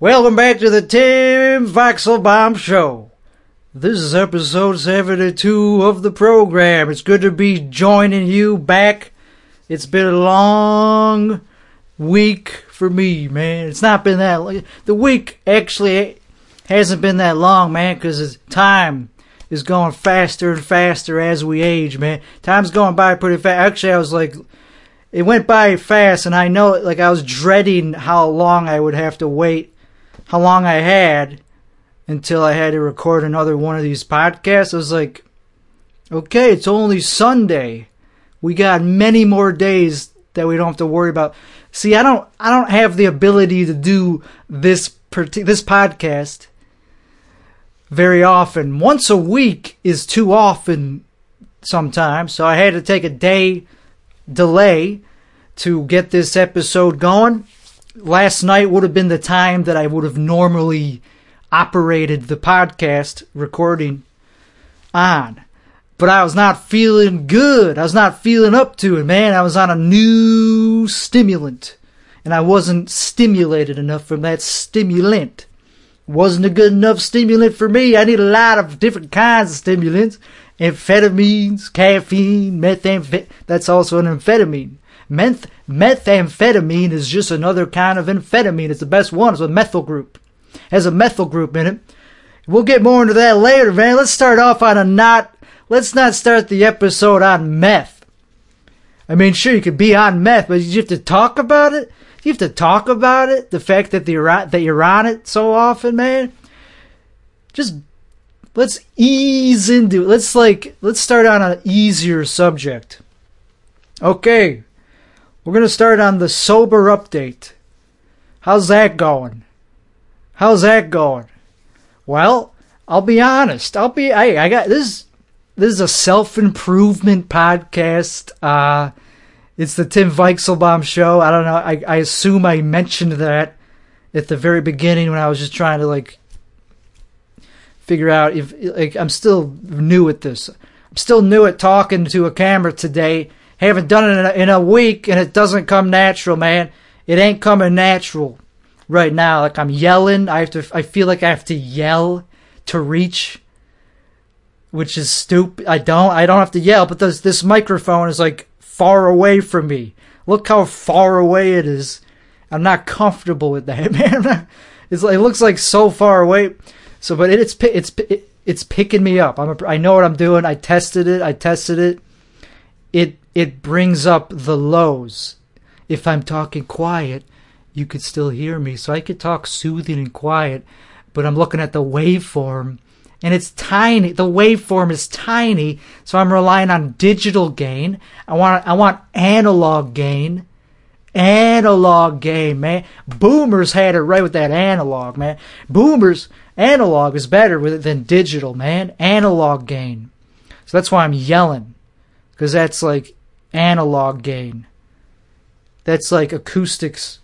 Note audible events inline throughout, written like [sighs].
Welcome back to the Tim Voxelbaum Show. This is episode 72 of the program. It's good to be joining you back. It's been a long week for me, man. It's not been that long. The week actually hasn't been that long, man, because time is going faster and faster as we age, man. Time's going by pretty fast. Actually, I was like, it went by fast, and I know, like, I was dreading how long I would have to wait, how long I had until I had to record another one of these podcasts. I was like, okay, it's only Sunday. We got many more days that we don't have to worry about. See, I don't, I don't have the ability to do this this podcast very often. Once a week is too often sometimes, so I had to take a day delay to get this episode going. Last night would have been the time that I would have normally operated the podcast recording on. But I was not feeling good. I was not feeling up to it, man. I was on a new stimulant. And I wasn't stimulated enough from that stimulant wasn't a good enough stimulant for me. I need a lot of different kinds of stimulants. Amphetamines, caffeine, methamphetamine. That's also an amphetamine. Meth- methamphetamine is just another kind of amphetamine. It's the best one. It's a methyl group. It has a methyl group in it. We'll get more into that later, man. Let's start off on a not. Let's not start the episode on meth. I mean, sure, you could be on meth, but you have to talk about it. You have to talk about it. The fact that you're that you're on it so often, man. Just let's ease into it. Let's like let's start on an easier subject. Okay, we're gonna start on the sober update. How's that going? How's that going? Well, I'll be honest. I'll be. Hey, I got this. This is a self improvement podcast. Uh, it's the Tim Weichselbaum show. I don't know. I, I assume I mentioned that at the very beginning when I was just trying to like figure out if like I'm still new at this. I'm still new at talking to a camera today. Haven't done it in a, in a week, and it doesn't come natural, man. It ain't coming natural right now. Like I'm yelling. I have to. I feel like I have to yell to reach, which is stupid. I don't. I don't have to yell, but this this microphone is like far away from me. Look how far away it is. I'm not comfortable with that, [laughs] man. It's like, it looks like so far away. So, but it, it's it's it's picking me up. I'm a, I know what I'm doing. I tested it. I tested it. It it brings up the lows. If I'm talking quiet, you could still hear me. So I could talk soothing and quiet, but I'm looking at the waveform and it's tiny. The waveform is tiny, so I'm relying on digital gain. I want I want analog gain. Analog gain, man. Boomers had it right with that analog, man. Boomers analog is better with it than digital, man. Analog gain. So that's why I'm yelling. Cuz that's like analog gain. That's like acoustics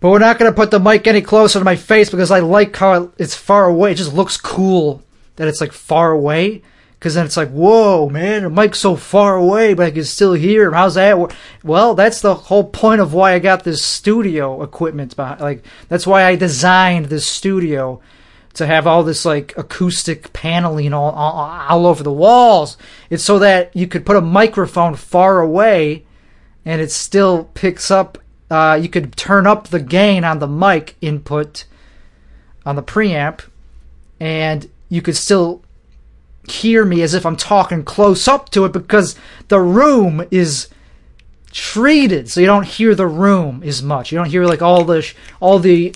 but we're not going to put the mic any closer to my face because I like how it's far away. It just looks cool that it's like far away. Because then it's like, whoa, man, the mic's so far away, but I can still hear him. How's that? Well, that's the whole point of why I got this studio equipment. Behind. Like, that's why I designed this studio to have all this like acoustic paneling all, all, all over the walls. It's so that you could put a microphone far away and it still picks up uh, you could turn up the gain on the mic input on the preamp, and you could still hear me as if I'm talking close up to it because the room is treated so you don't hear the room as much. You don't hear like all the all the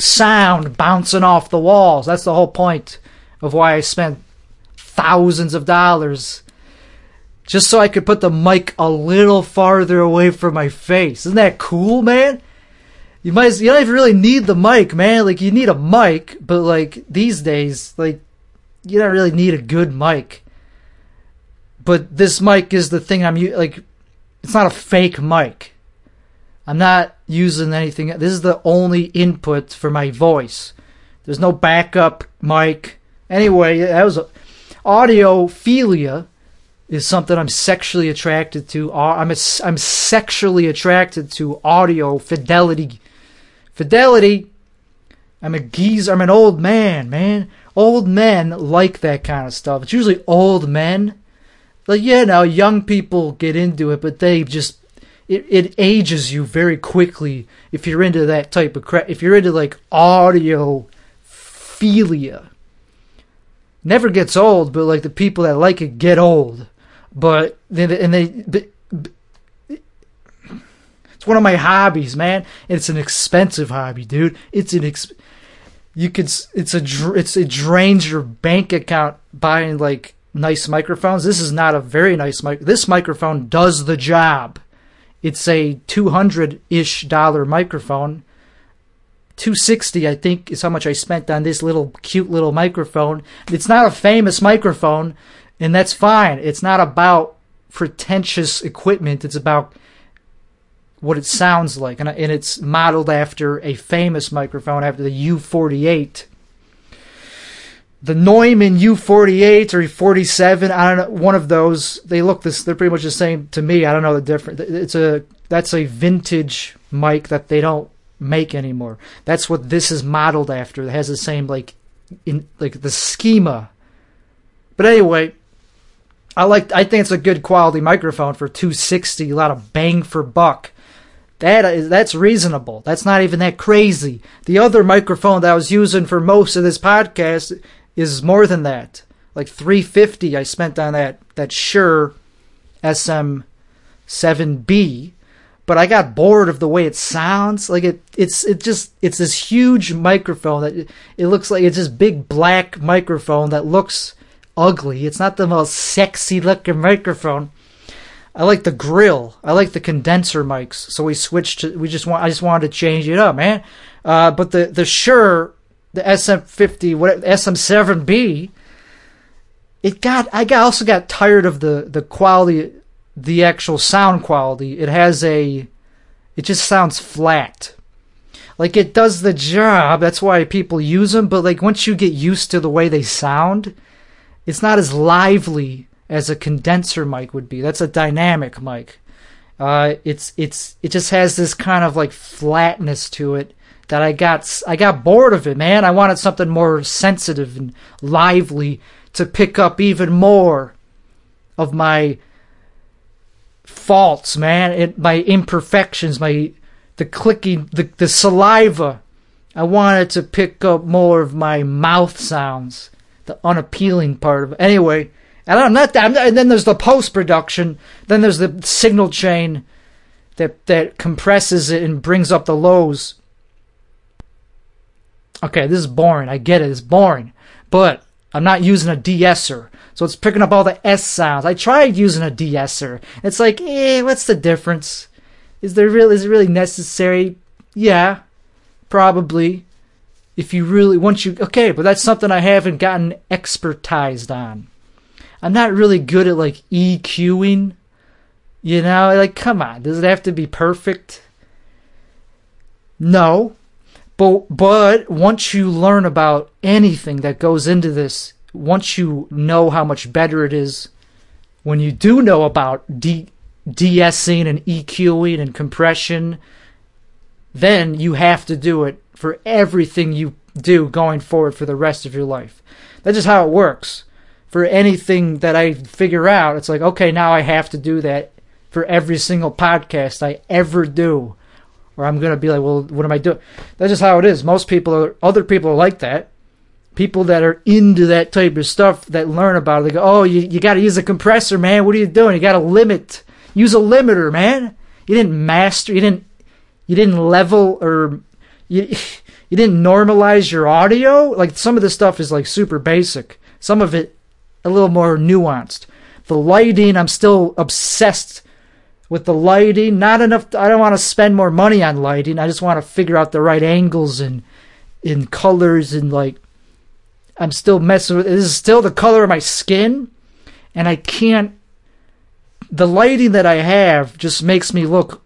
sound bouncing off the walls. That's the whole point of why I spent thousands of dollars just so I could put the mic a little farther away from my face. Isn't that cool, man? You might you don't even really need the mic, man. Like you need a mic, but like these days, like you don't really need a good mic. But this mic is the thing I'm like. It's not a fake mic. I'm not using anything. This is the only input for my voice. There's no backup mic. Anyway, that was audiophilia is something I'm sexually attracted to. I'm a, I'm sexually attracted to audio fidelity Fidelity. I'm a geezer. I'm an old man, man. Old men like that kind of stuff. It's usually old men. Like, yeah, now young people get into it, but they just it, it ages you very quickly if you're into that type of crap. If you're into like audio philia, never gets old, but like the people that like it get old. But then and they. But, it's one of my hobbies, man. It's an expensive hobby, dude. It's an ex- you could it's a it's it drains your bank account buying like nice microphones. This is not a very nice mic. This microphone does the job. It's a 200-ish dollar microphone. 260 I think is how much I spent on this little cute little microphone. It's not a famous microphone and that's fine. It's not about pretentious equipment. It's about what it sounds like, and, and it's modeled after a famous microphone, after the U48. The Neumann U48 or U47. I don't know, one of those. They look this. They're pretty much the same to me. I don't know the difference. It's a that's a vintage mic that they don't make anymore. That's what this is modeled after. It has the same like in like the schema. But anyway, I like I think it's a good quality microphone for 260, a lot of bang for buck. That is that's reasonable. That's not even that crazy. The other microphone that I was using for most of this podcast is more than that. Like 350 I spent on that that Shure SM7B, but I got bored of the way it sounds. Like it it's it just it's this huge microphone that it, it looks like it's this big black microphone that looks ugly. It's not the most sexy looking microphone I like the grill. I like the condenser mics. So we switched to. We just want. I just wanted to change it up, man. Uh, but the the Shure, the SM50, what SM7B, it got. I got also got tired of the the quality, the actual sound quality. It has a. It just sounds flat. Like it does the job. That's why people use them. But like once you get used to the way they sound, it's not as lively as a condenser mic would be. That's a dynamic mic. Uh, it's it's it just has this kind of like flatness to it that I got I got bored of it, man. I wanted something more sensitive and lively to pick up even more of my faults, man, it, my imperfections, my the clicking, the the saliva. I wanted to pick up more of my mouth sounds, the unappealing part of it. Anyway, and I'm not, I'm not, and then there's the post production. Then there's the signal chain that that compresses it and brings up the lows. Okay, this is boring. I get it. It's boring, but I'm not using a de-esser, so it's picking up all the S sounds. I tried using a de-esser. It's like, eh, what's the difference? Is there really is it really necessary? Yeah, probably. If you really once you okay, but that's something I haven't gotten expertized on. I'm not really good at like EQing. You know, like come on, does it have to be perfect? No. But but once you learn about anything that goes into this, once you know how much better it is when you do know about de de-essing and EQing and compression, then you have to do it for everything you do going forward for the rest of your life. That's just how it works for anything that I figure out. It's like, okay, now I have to do that for every single podcast I ever do. Or I'm going to be like, well, what am I doing? That's just how it is. Most people are, other people are like that. People that are into that type of stuff that learn about it, they go, oh, you, you got to use a compressor, man. What are you doing? You got to limit. Use a limiter, man. You didn't master, you didn't, you didn't level or you, [laughs] you didn't normalize your audio. Like some of this stuff is like super basic. Some of it a little more nuanced. The lighting, I'm still obsessed with the lighting. Not enough. I don't want to spend more money on lighting. I just want to figure out the right angles and in colors and like. I'm still messing with. This is still the color of my skin, and I can't. The lighting that I have just makes me look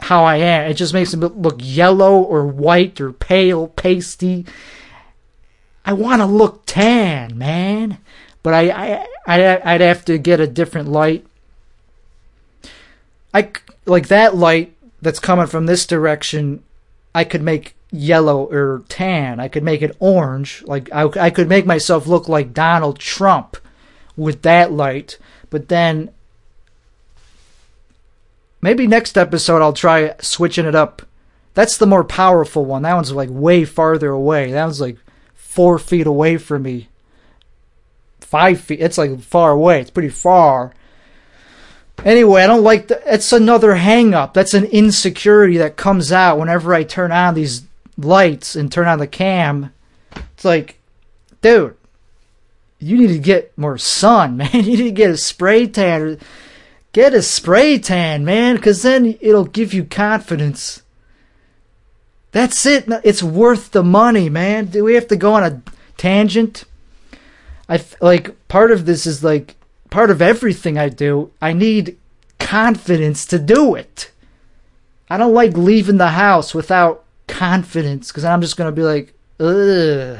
how I am. It just makes me look yellow or white or pale, pasty. I want to look tan, man but I, I, I I'd have to get a different light. I like that light that's coming from this direction. I could make yellow or tan. I could make it orange. Like I, I could make myself look like Donald Trump with that light. But then maybe next episode I'll try switching it up. That's the more powerful one. That one's like way farther away. That one's like four feet away from me. Five feet. It's like far away. It's pretty far. Anyway, I don't like the. It's another hang up. That's an insecurity that comes out whenever I turn on these lights and turn on the cam. It's like, dude, you need to get more sun, [laughs] man. You need to get a spray tan. or Get a spray tan, man, because then it'll give you confidence. That's it. It's worth the money, man. Do we have to go on a tangent? I like part of this is like part of everything I do. I need confidence to do it. I don't like leaving the house without confidence because I'm just gonna be like, ugh.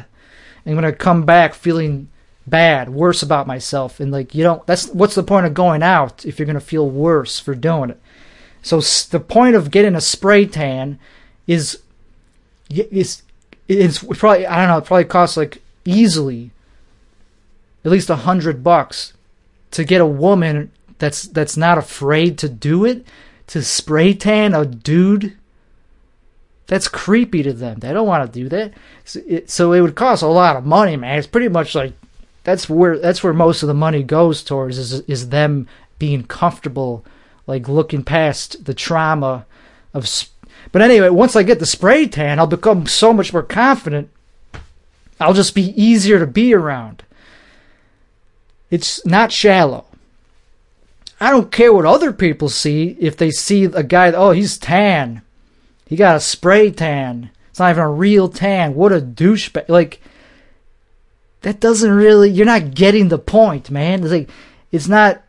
I'm gonna come back feeling bad, worse about myself, and like you don't. That's what's the point of going out if you're gonna feel worse for doing it. So the point of getting a spray tan is it's it's probably I don't know. It probably costs like easily at least a hundred bucks to get a woman that's that's not afraid to do it to spray tan a dude that's creepy to them. They don't want to do that. So it, so it would cost a lot of money, man. It's pretty much like that's where that's where most of the money goes towards is is them being comfortable, like looking past the trauma of. But anyway, once I get the spray tan, I'll become so much more confident. I'll just be easier to be around. It's not shallow. I don't care what other people see if they see a guy. Oh, he's tan. He got a spray tan. It's not even a real tan. What a douchebag! Like that doesn't really. You're not getting the point, man. It's like it's not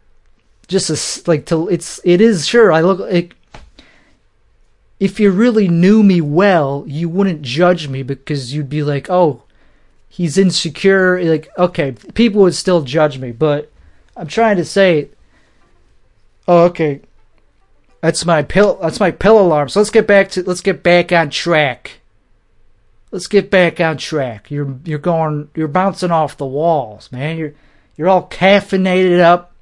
just a like to. It's it is sure. I look like if you really knew me well, you wouldn't judge me because you'd be like, oh, he's insecure. Like okay, people would still judge me, but I'm trying to say. Oh, okay. That's my pill. That's my pill alarm. So let's get back to let's get back on track. Let's get back on track. You're you're going you're bouncing off the walls, man. You're you're all caffeinated up.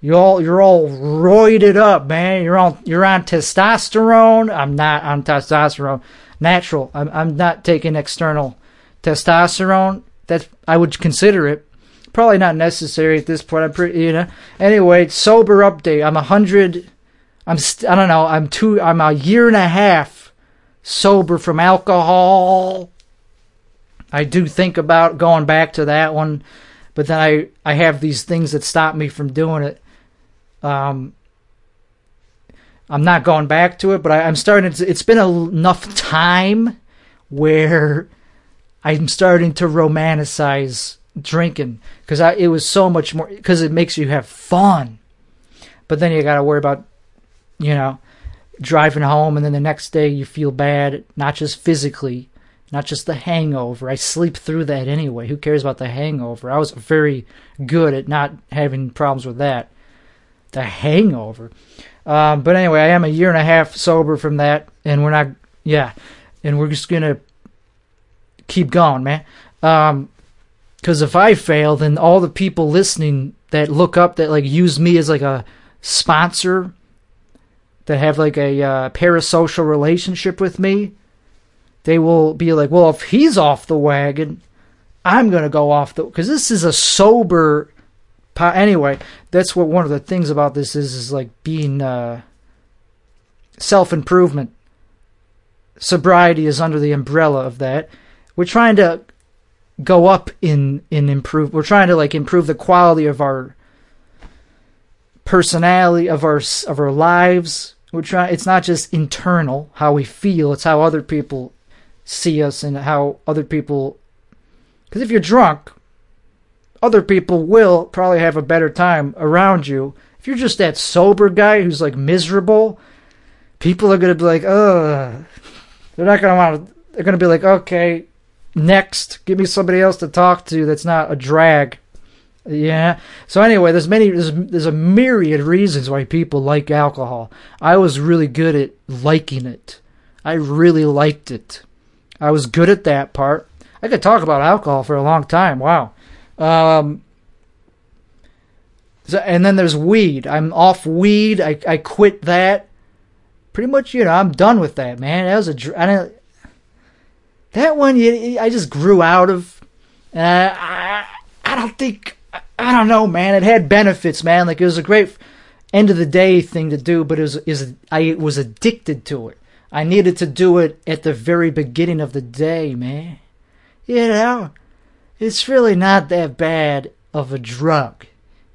You're all you're all roided up, man. You're on you're on testosterone. I'm not on testosterone. Natural. I'm I'm not taking external testosterone. That's I would consider it. Probably not necessary at this point. I'm pretty, you know. Anyway, sober update. I'm a hundred I'm st- I don't know. I'm two. I'm a year and a half sober from alcohol. I do think about going back to that one, but then I I have these things that stop me from doing it. Um, I'm not going back to it, but I, am starting to. It's been enough time where I'm starting to romanticize drinking because it was so much more because it makes you have fun. But then you got to worry about you know, driving home and then the next day you feel bad, not just physically, not just the hangover. I sleep through that anyway. Who cares about the hangover? I was very good at not having problems with that. The hangover. Um, but anyway, I am a year and a half sober from that, and we're not, yeah, and we're just gonna keep going, man. Um, because if I fail, then all the people listening that look up that like use me as like a sponsor that have like a uh, parasocial relationship with me, they will be like, well, if he's off the wagon, I'm gonna go off the because this is a sober. Po- anyway, that's what one of the things about this is is like being uh, self improvement. Sobriety is under the umbrella of that. We're trying to go up in in improve. We're trying to like improve the quality of our personality of our of our lives we're trying. It's not just internal how we feel; it's how other people see us and how other people. Because if you're drunk, other people will probably have a better time around you. If you're just that sober guy who's like miserable, people are gonna be like, "Ugh." They're not gonna want to. They're gonna be like, "Okay, next, give me somebody else to talk to that's not a drag." Yeah. So anyway, there's many there's, there's a myriad reasons why people like alcohol. I was really good at liking it. I really liked it. I was good at that part. I could talk about alcohol for a long time. Wow. Um, so, and then there's weed. I'm off weed. I, I quit that. Pretty much, you know, I'm done with that, man. That was a. I don't, that one, I just grew out of. Uh, I, I don't think. I don't know, man. It had benefits, man. Like it was a great end of the day thing to do, but it was is I was addicted to it. I needed to do it at the very beginning of the day, man. You know, it's really not that bad of a drug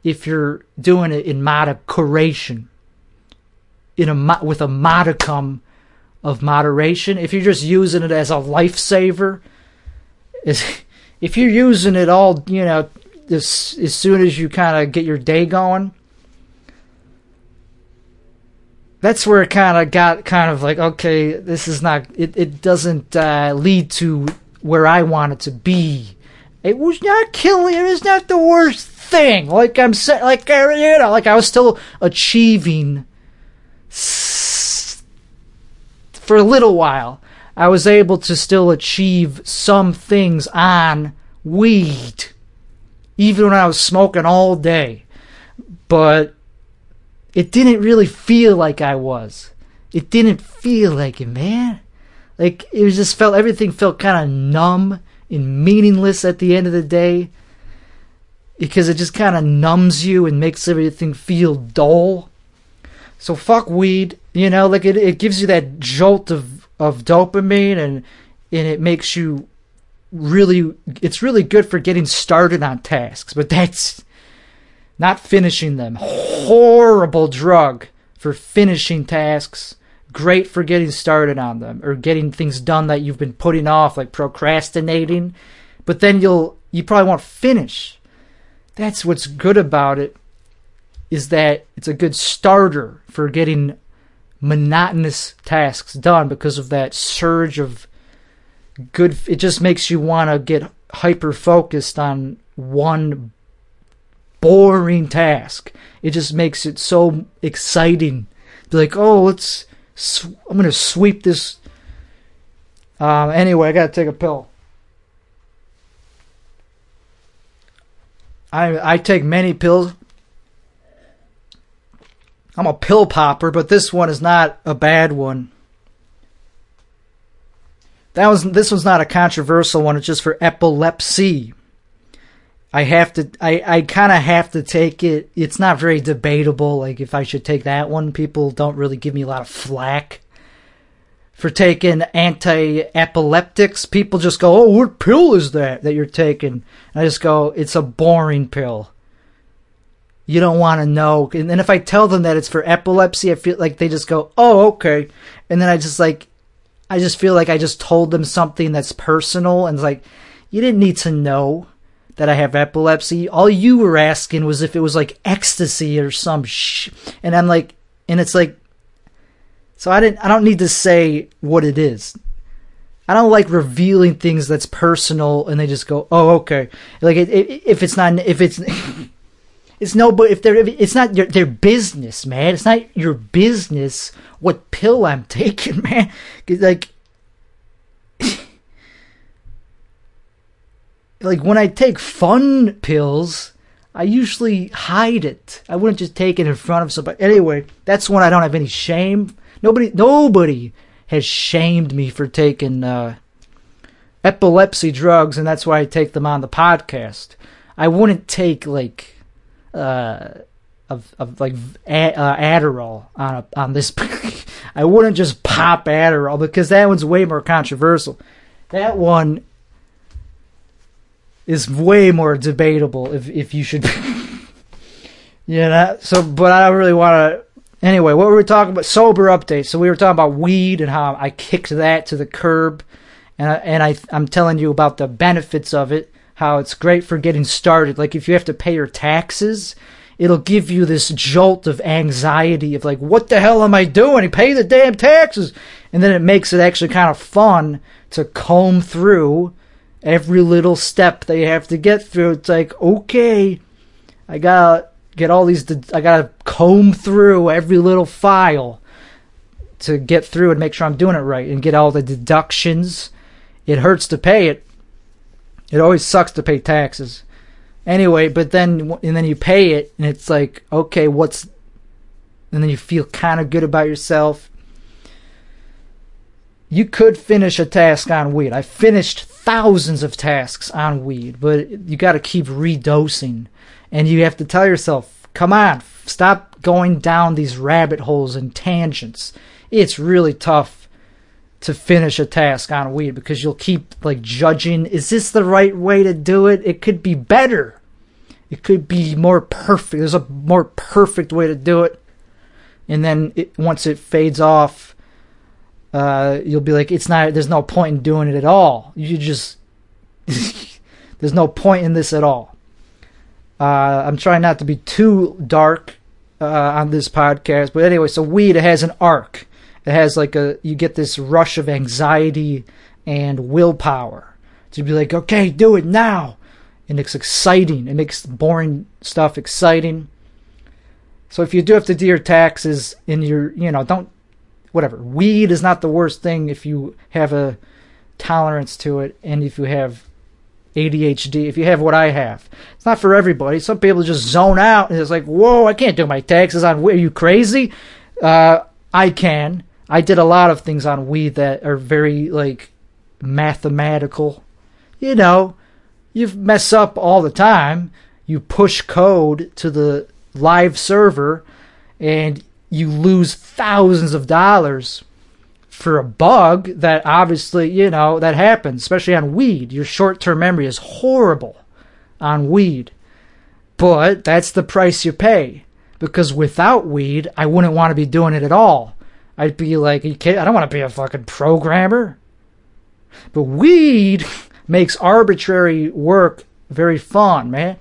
if you're doing it in moderation, in a with a modicum of moderation. If you're just using it as a lifesaver, if you're using it all, you know, as as soon as you kind of get your day going, that's where it kind of got kind of like okay, this is not it. It doesn't uh, lead to where I want it to be. It was not killing. It is not the worst thing. Like I'm saying, like you know, like I was still achieving for a little while. I was able to still achieve some things on weed, even when I was smoking all day. But it didn't really feel like I was. It didn't feel like it, man. Like it just felt everything felt kind of numb and meaningless at the end of the day because it just kind of numbs you and makes everything feel dull. So fuck weed, you know, like it, it gives you that jolt of, of dopamine and and it makes you really it's really good for getting started on tasks, but that's not finishing them. Horrible drug for finishing tasks. Great for getting started on them or getting things done that you've been putting off, like procrastinating. But then you'll you probably won't finish that's what's good about it is that it's a good starter for getting monotonous tasks done because of that surge of good it just makes you want to get hyper focused on one boring task it just makes it so exciting be like oh let's i'm gonna sweep this um anyway i gotta take a pill I I take many pills. I'm a pill popper, but this one is not a bad one. That was this was not a controversial one. It's just for epilepsy. I have to. I I kind of have to take it. It's not very debatable. Like if I should take that one, people don't really give me a lot of flack for taking anti-epileptics. People just go, "Oh, what pill is that that you're taking?" And I just go, "It's a boring pill." You don't want to know. And then if I tell them that it's for epilepsy, I feel like they just go, "Oh, okay." And then I just like I just feel like I just told them something that's personal and it's like you didn't need to know that I have epilepsy. All you were asking was if it was like ecstasy or some sh. And I'm like and it's like so I didn't. I don't need to say what it is. I don't like revealing things that's personal, and they just go, "Oh, okay." Like it, it, if it's not, if it's, [laughs] it's no, but if they're, it's not their business, man. It's not your business what pill I'm [laughs] taking, man. Like, [laughs] like when I take fun pills, I usually hide it. I wouldn't just take it in front of somebody. Anyway, that's when I don't have any shame Nobody, nobody has shamed me for taking uh, epilepsy drugs, and that's why I take them on the podcast. I wouldn't take like uh, of of like a, uh, Adderall on a, on this. [laughs] I wouldn't just pop Adderall because that one's way more controversial. That one is way more debatable if if you should. [laughs] you know, so but I don't really want to Anyway, what were we talking about? Sober update. So we were talking about weed and how I kicked that to the curb, and I, and I I'm telling you about the benefits of it. How it's great for getting started. Like if you have to pay your taxes, it'll give you this jolt of anxiety of like, what the hell am I doing? Pay the damn taxes, and then it makes it actually kind of fun to comb through every little step they have to get through. It's like, okay, I gotta get all these. I gotta comb through every little file to get through and make sure I'm doing it right and get all the deductions. It hurts to pay it. It always sucks to pay taxes. Anyway, but then and then you pay it and it's like, okay, what's and then you feel kind of good about yourself. You could finish a task on weed. I finished thousands of tasks on weed, but you got to keep redosing and you have to tell yourself, come on, stop going down these rabbit holes and tangents. It's really tough to finish a task on weed because you'll keep like judging is this the right way to do it? It could be better. It could be more perfect. There's a more perfect way to do it. And then it, once it fades off, uh, you'll be like, it's not. There's no point in doing it at all. You just [laughs] there's no point in this at all. Uh, I'm trying not to be too dark uh, on this podcast, but anyway, so weed has an arc. It has like a you get this rush of anxiety and willpower to be like, okay, do it now, and it's exciting. It makes boring stuff exciting. So if you do have to do your taxes in your, you know, don't whatever. Weed is not the worst thing if you have a tolerance to it and if you have ADHD, if you have what I have. It's not for everybody. Some people just zone out and it's like, whoa, I can't do my taxes on. Are you crazy? Uh, I can. I did a lot of things on weed that are very, like, mathematical. You know, you mess up all the time. You push code to the live server and you lose thousands of dollars for a bug that obviously, you know, that happens, especially on weed. Your short term memory is horrible on weed. But that's the price you pay. Because without weed, I wouldn't want to be doing it at all. I'd be like, I don't want to be a fucking programmer. But weed [laughs] makes arbitrary work very fun, man.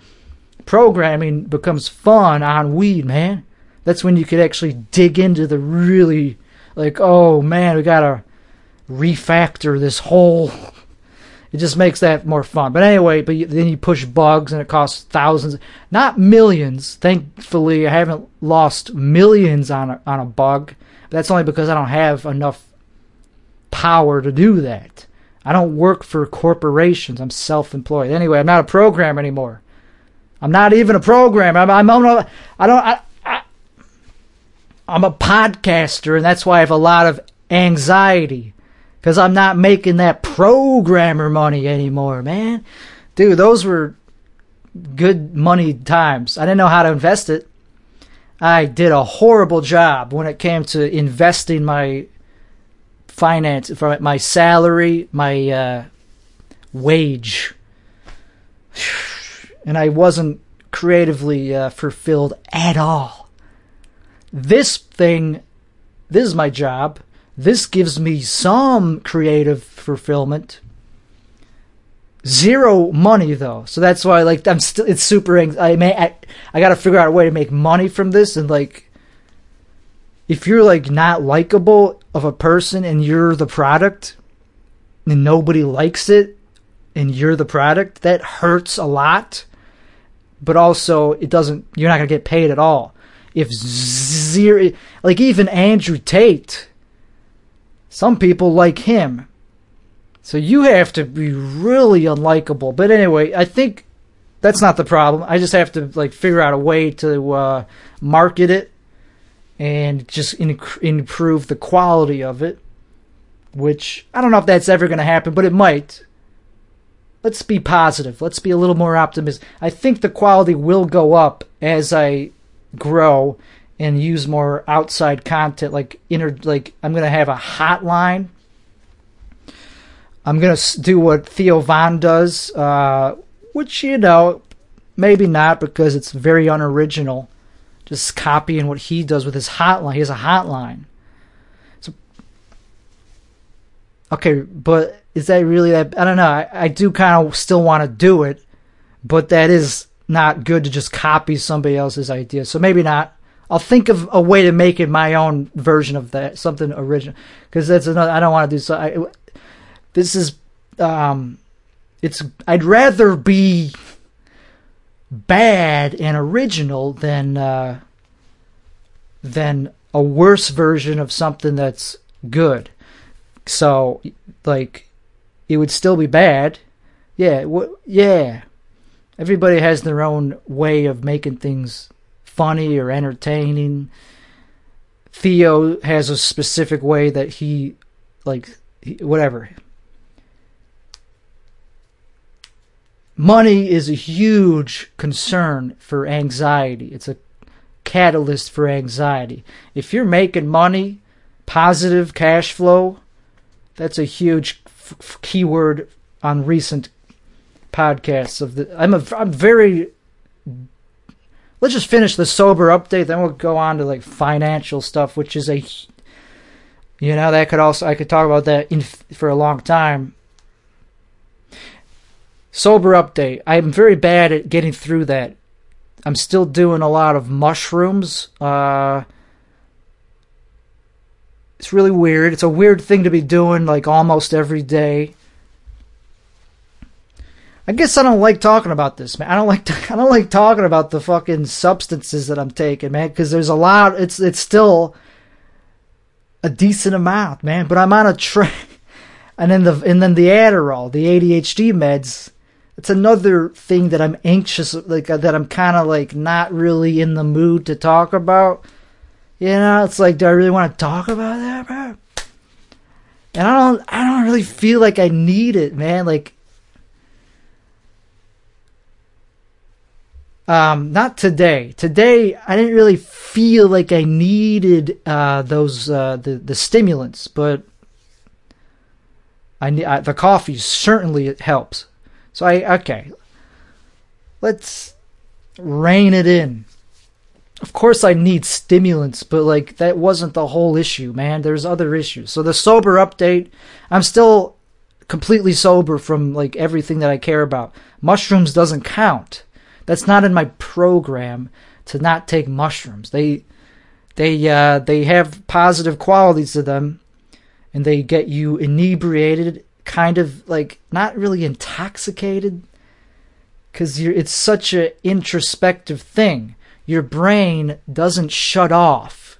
Programming becomes fun on weed, man. That's when you could actually dig into the really like, oh man, we gotta refactor this whole. [laughs] It just makes that more fun. But anyway, but you, then you push bugs and it costs thousands, not millions. Thankfully, I haven't lost millions on a, on a bug. That's only because I don't have enough power to do that. I don't work for corporations. I'm self-employed. Anyway, I'm not a programmer anymore. I'm not even a programmer. I'm, I'm, I'm I don't. I, I'm a podcaster, and that's why I have a lot of anxiety because I'm not making that programmer money anymore, man. Dude, those were good money times. I didn't know how to invest it. I did a horrible job when it came to investing my finance, from my salary, my uh, wage, and I wasn't creatively uh, fulfilled at all this thing, this is my job. This gives me some creative fulfillment. Zero money though, so that's why like I'm still it's super. I may I, I got to figure out a way to make money from this and like if you're like not likable of a person and you're the product and nobody likes it and you're the product that hurts a lot but also it doesn't you're not to get paid at all if zero, like even Andrew Tate, some people like him. So you have to be really unlikable. But anyway, I think that's not the problem. I just have to like figure out a way to uh, market it and just improve the quality of it. Which I don't know if that's ever going to happen, but it might. Let's be positive. Let's be a little more optimistic. I think the quality will go up as I grow and use more outside content like inner like I'm going to have a hotline I'm going to do what Theo Von does uh, which you know maybe not because it's very unoriginal just copying what he does with his hotline he has a hotline so okay but is that really that I don't know I, I do kind of still want to do it but that is not good to just copy somebody else's idea. So maybe not. I'll think of a way to make it my own version of that, something original. Because that's another. I don't want to do so. I, this is, um, it's. I'd rather be bad and original than uh, than a worse version of something that's good. So, like, it would still be bad. Yeah, w- yeah. Everybody has their own way of making things funny or entertaining. Theo has a specific way that he, like, he, whatever. Money is a huge concern for anxiety. It's a catalyst for anxiety. If you're making money, positive cash flow, that's a huge f- keyword on recent podcasts of the I'm a I'm very let's just finish the sober update then we'll go on to like financial stuff which is a you know that could also I could talk about that in for a long time sober update I'm very bad at getting through that I'm still doing a lot of mushrooms uh it's really weird it's a weird thing to be doing like almost every day I guess I don't like talking about this, man. I don't like [laughs] I don't like talking about the fucking substances that I'm taking, man, because there's a lot. It's it's still a decent amount, man. But I'm on a train, [laughs] and then the and then the Adderall, the ADHD meds. It's another thing that I'm anxious, like uh, that I'm kind of like not really in the mood to talk about. You know, it's like, do I really want to talk about that, bro? And I don't, I don't really feel like I need it, man. Like Um, not today. Today, I didn't really feel like I needed uh, those uh, the the stimulants, but I, I the coffee certainly helps. So I okay. Let's rein it in. Of course, I need stimulants, but like that wasn't the whole issue, man. There's other issues. So the sober update, I'm still completely sober from like everything that I care about. Mushrooms doesn't count that's not in my program to not take mushrooms. They they uh, they have positive qualities to them, and they get you inebriated, kind of like not really intoxicated, because it's such an introspective thing. Your brain doesn't shut off.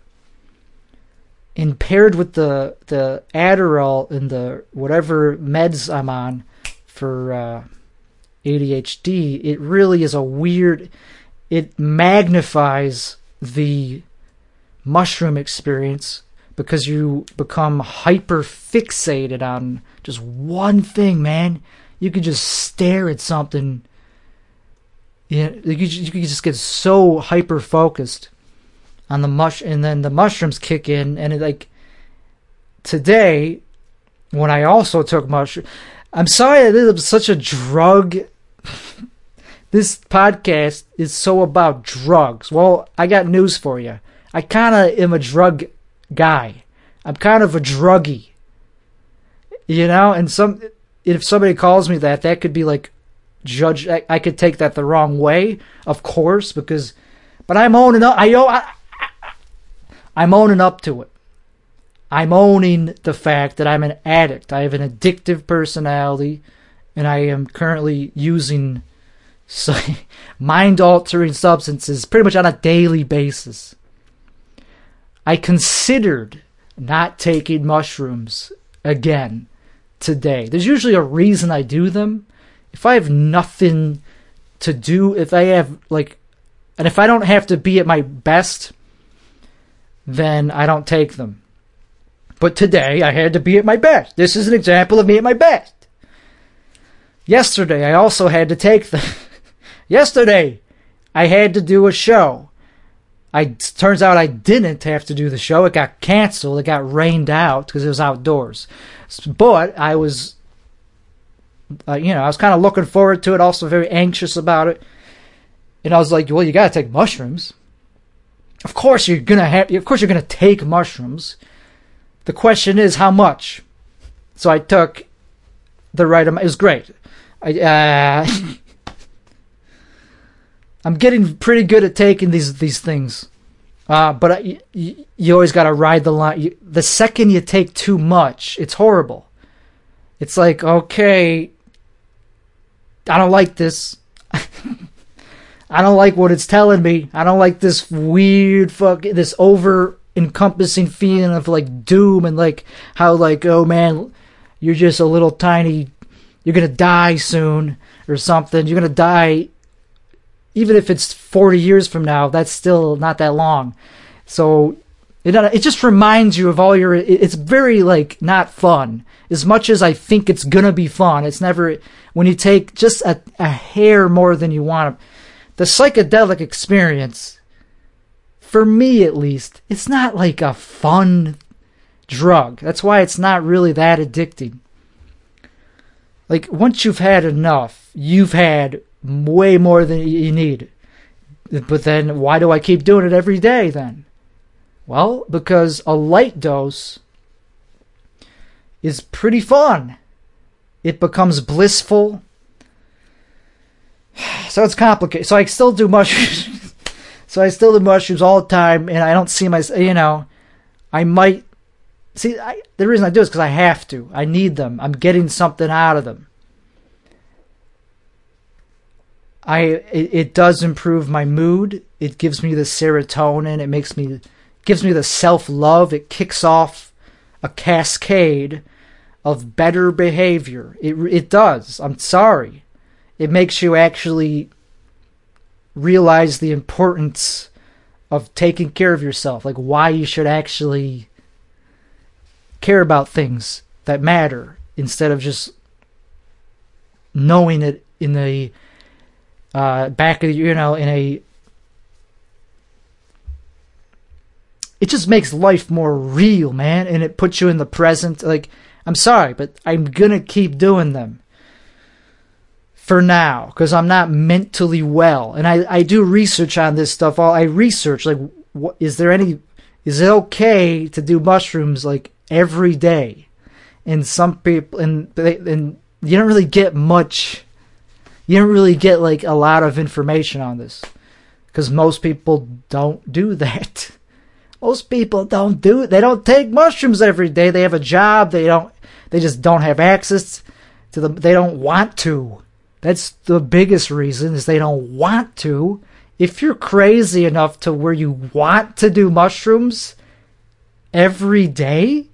And paired with the the Adderall and the whatever meds I'm on for. Uh, ADHD, it really is a weird, it magnifies the mushroom experience because you become hyper fixated on just one thing, man. You could just stare at something. Yeah, you, you could just get so hyper focused on the mush, and then the mushrooms kick in, and it like today when I also took mushroom. I'm sorry this is such a drug. [laughs] this podcast is so about drugs. Well, I got news for you. I kind of am a drug guy. I'm kind of a druggie. You know, and some if somebody calls me that, that could be like judge. I, I could take that the wrong way, of course, because. But I'm owning up. I, I, I'm owning up to it. I'm owning the fact that I'm an addict. I have an addictive personality, and I am currently using [laughs] mind altering substances pretty much on a daily basis. I considered not taking mushrooms again today. There's usually a reason I do them. If I have nothing to do, if I have, like, and if I don't have to be at my best, then I don't take them. But today I had to be at my best. This is an example of me at my best. Yesterday I also had to take the. [laughs] Yesterday I had to do a show. I turns out I didn't have to do the show. It got canceled. It got rained out because it was outdoors. But I was, uh, you know, I was kind of looking forward to it. Also very anxious about it. And I was like, well, you got to take mushrooms. Of course you're gonna have. Of course you're gonna take mushrooms. The question is how much. So I took the right amount. It was great. I, uh, [laughs] I'm getting pretty good at taking these these things, uh, but I, you, you, always got to ride the line. You, the second you take too much, it's horrible. It's like okay, I don't like this. [laughs] I don't like what it's telling me. I don't like this weird fuck this over encompassing feeling of like doom and like how like oh man you're just a little tiny you're gonna die soon or something you're gonna die even if it's 40 years from now that's still not that long so it, uh, it just reminds you of all your it's very like not fun as much as i think it's gonna be fun it's never when you take just a, a hair more than you want the psychedelic experience for me at least, it's not like a fun drug. That's why it's not really that addicting. Like, once you've had enough, you've had way more than you need. But then, why do I keep doing it every day then? Well, because a light dose is pretty fun. It becomes blissful. [sighs] So it's complicated. So I still do mushrooms. [laughs] So I still do mushrooms all the time, and I don't see my, you know, I might see. I, the reason I do is because I have to. I need them. I'm getting something out of them. I it, it does improve my mood. It gives me the serotonin. It makes me gives me the self love. It kicks off a cascade of better behavior. It it does. I'm sorry. It makes you actually realize the importance of taking care of yourself, like why you should actually care about things that matter instead of just knowing it in the uh, back you know in a it just makes life more real man and it puts you in the present like i'm sorry but i'm gonna keep doing them for now because I'm not mentally well. And I, I do research on this stuff. All I research like, what, is there any, is it okay to do mushrooms like every day? And some people, and and you don't really get much, you don't really get like a lot of information on this because most people don't do [laughs] that. Most people don't do it. They don't take mushrooms every day. They have a job. They don't, they just don't have access to them. They don't want to. That's the biggest reason is they don't want to. If you're crazy enough to where you want to do mushrooms every day,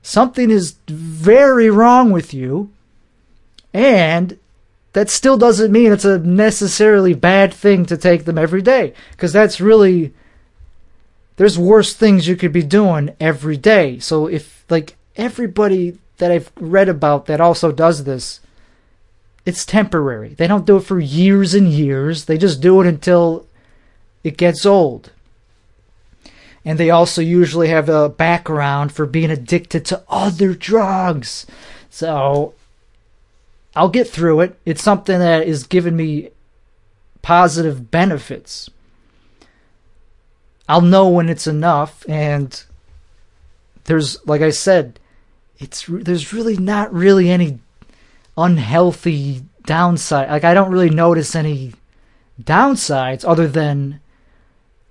something is very wrong with you. And that still doesn't mean it's a necessarily bad thing to take them every day because that's really there's worse things you could be doing every day. So if like everybody that I've read about that also does this it's temporary. They don't do it for years and years. They just do it until it gets old. And they also usually have a background for being addicted to other drugs. So I'll get through it. It's something that is giving me positive benefits. I'll know when it's enough and there's like I said, it's there's really not really any unhealthy downside. Like I don't really notice any downsides other than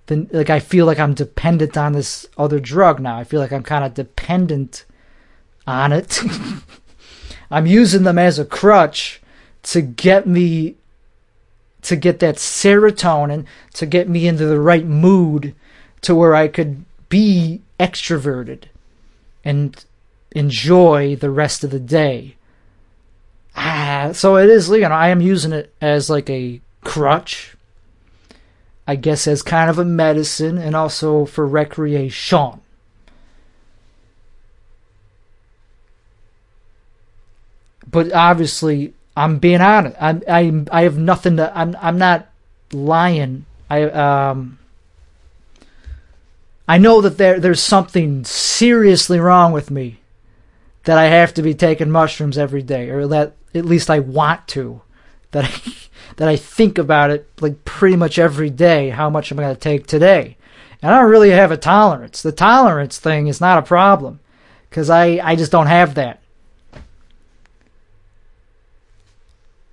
than like I feel like I'm dependent on this other drug now. I feel like I'm kind of dependent on it. [laughs] I'm using them as a crutch to get me to get that serotonin, to get me into the right mood to where I could be extroverted and enjoy the rest of the day ah, so it is, you know, I am using it as like a crutch, I guess, as kind of a medicine and also for recreation. But obviously, I'm being honest. I'm, I, I have nothing to. I'm, I'm not lying. I, um, I know that there, there's something seriously wrong with me that I have to be taking mushrooms every day, or that at least I want to. That I, [laughs] that I think about it like pretty much every day. How much am I going to take today? And I don't really have a tolerance. The tolerance thing is not a problem because I, I just don't have that.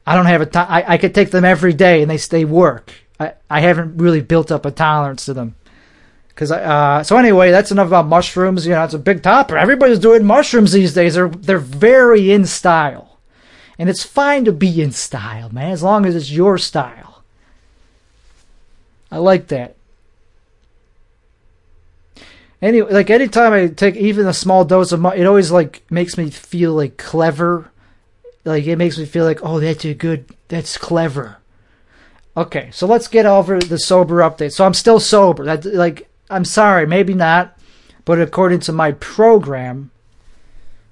I don't have a to- I, I could take them every day and they stay work. I, I haven't really built up a tolerance to them. Cause uh, so anyway, that's enough about mushrooms. You know, it's a big topic. Everybody's doing mushrooms these days. They're they're very in style. And it's fine to be in style, man, as long as it's your style. I like that. Anyway, like anytime I take even a small dose of it always like makes me feel like clever. Like it makes me feel like oh that's a good that's clever. Okay, so let's get over the sober update. So I'm still sober. That like I'm sorry, maybe not, but according to my program,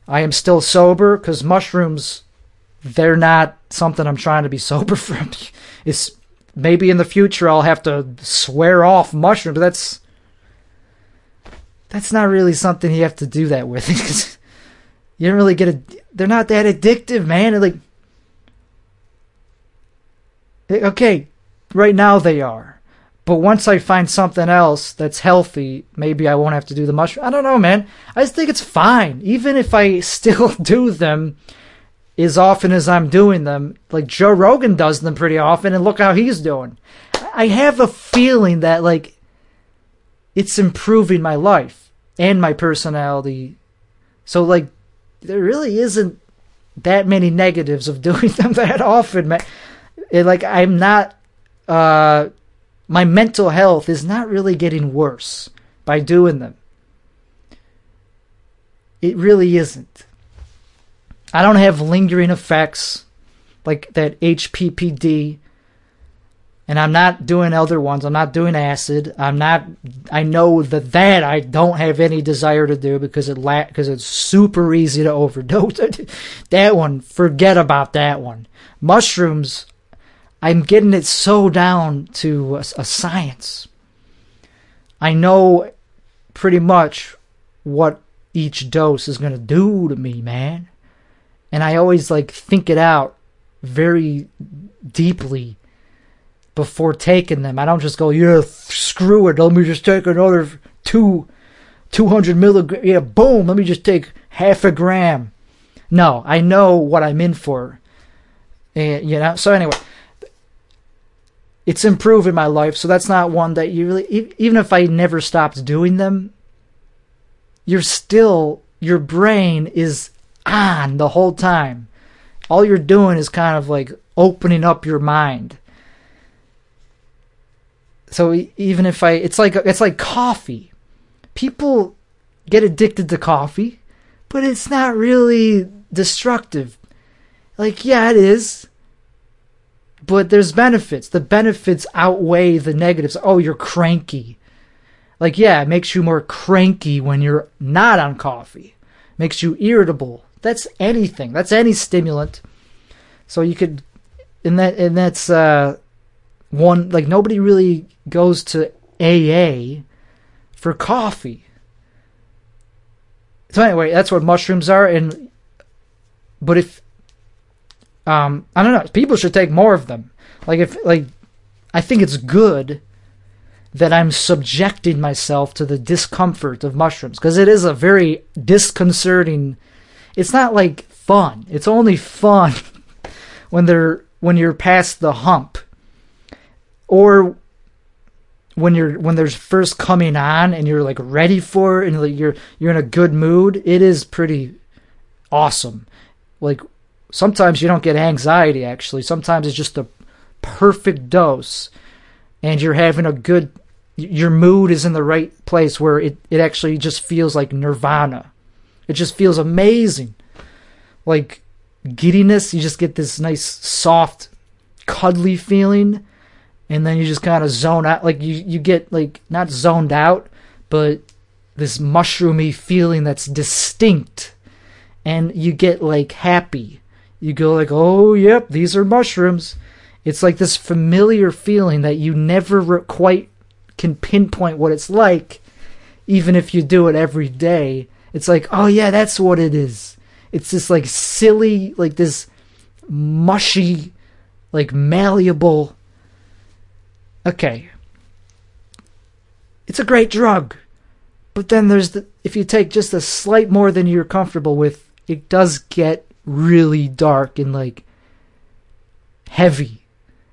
I am still sober because mushrooms they're not something I'm trying to be [laughs] sober from. It's maybe in the future I'll have to swear off mushrooms. But that's that's not really something you have to do that with. [laughs] you don't really get a. They're not that addictive, man. Like, eh, okay, right now they are, but once I find something else that's healthy, maybe I won't have to do the mushroom. I don't know, man. I just think it's fine, even if I [laughs] still do them as often as I'm doing them. Like Joe Rogan does them pretty often, and look how he's doing. I have a feeling that like it's improving my life and my personality. So like there really isn't that many negatives of [laughs] doing them that often. It, like I'm not uh my mental health is not really getting worse by doing them. It really isn't. I don't have lingering effects like that HPPD and I'm not doing other ones. I'm not doing acid. I'm not. I know that that I don't have any desire to do because it la- because it's super easy to overdose. [laughs] that one, forget about that one. Mushrooms, I'm getting it so down to a, a science. I know pretty much what each dose is to do to me, man. And I always like think it out very deeply before taking them. I don't just go, yeah, screw it. Let me just take another two, 200 milligrams. Yeah, boom. Let me just take half a gram. No, I know what I'm in for. And, you know, so anyway, it's improving my life. So that's not one that you really, even if I never stopped doing them, you're still, your brain is on the whole time. All you're doing is kind of like opening up your mind so even if I, it's like it's like coffee. People get addicted to coffee, but it's not really destructive. Like yeah, it is. But there's benefits. The benefits outweigh the negatives. Oh, you're cranky. Like yeah, it makes you more cranky when you're not on coffee. Makes you irritable. That's anything. That's any stimulant. So you could and that and that's uh one like nobody really goes to AA for coffee. So anyway, that's what mushrooms are and but if um I don't know, people should take more of them. Like if like I think it's good that I'm subjecting myself to the discomfort of mushrooms because it is a very disconcerting it's not like fun. It's only fun [laughs] when they're when you're past the hump or when you're when there's first coming on and you're like ready for it and you're you're in a good mood, it is pretty awesome. Like sometimes you don't get anxiety actually. Sometimes it's just a perfect dose and you're having a good your mood is in the right place where it, it actually just feels like nirvana. It just feels amazing. Like giddiness, you just get this nice soft cuddly feeling and then you just kind of zone out like you you get like not zoned out but this mushroomy feeling that's distinct. And you get like happy. You go like oh yep these are mushrooms. It's like this familiar feeling that you never re- quite can pinpoint what it's like even if you do it every day. It's like oh yeah that's what it is. It's this like silly like this mushy like malleable okay, it's a great drug, but then there's the if you take just a slight more than you're comfortable with, it does get really dark and like heavy,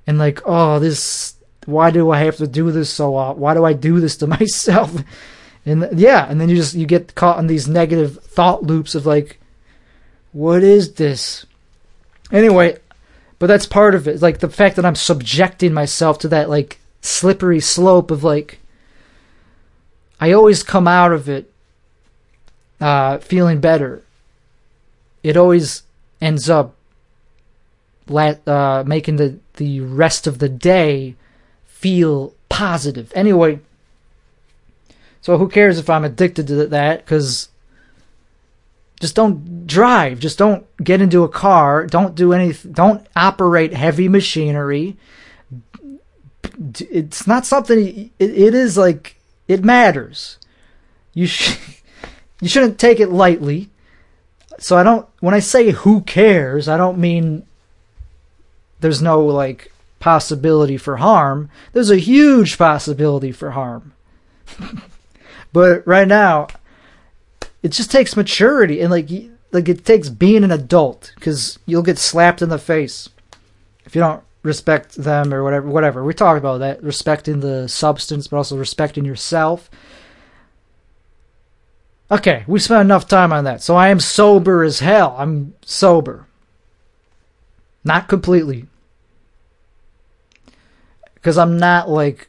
and like oh this why do I have to do this so often? Why do I do this to [laughs] myself? And yeah, and then you just you get caught in these negative thought loops of like, what is this? Anyway, but that's part of it. Like the fact that I'm subjecting myself to that like slippery slope of like I always come out of it uh, feeling better. It always ends up la- uh, making the, the rest of the day feel positive. Anyway, so who cares if I'm addicted to that? Because just don't drive. Just don't get into a car. Don't do any Don't operate heavy machinery. It's not something. it, it is like it matters. You sh- [laughs] you shouldn't take it lightly. So I don't. When I say who cares, I don't mean there's no like possibility for harm. There's a huge possibility for harm. [laughs] but right now, it just takes maturity and like like it takes being an adult because you'll get slapped in the face if you don't respect them or whatever whatever. We talked about that respecting the substance but also respecting yourself. Okay we spent enough time on that so i am sober as hell. I'm sober. Not completely. Because i'm not like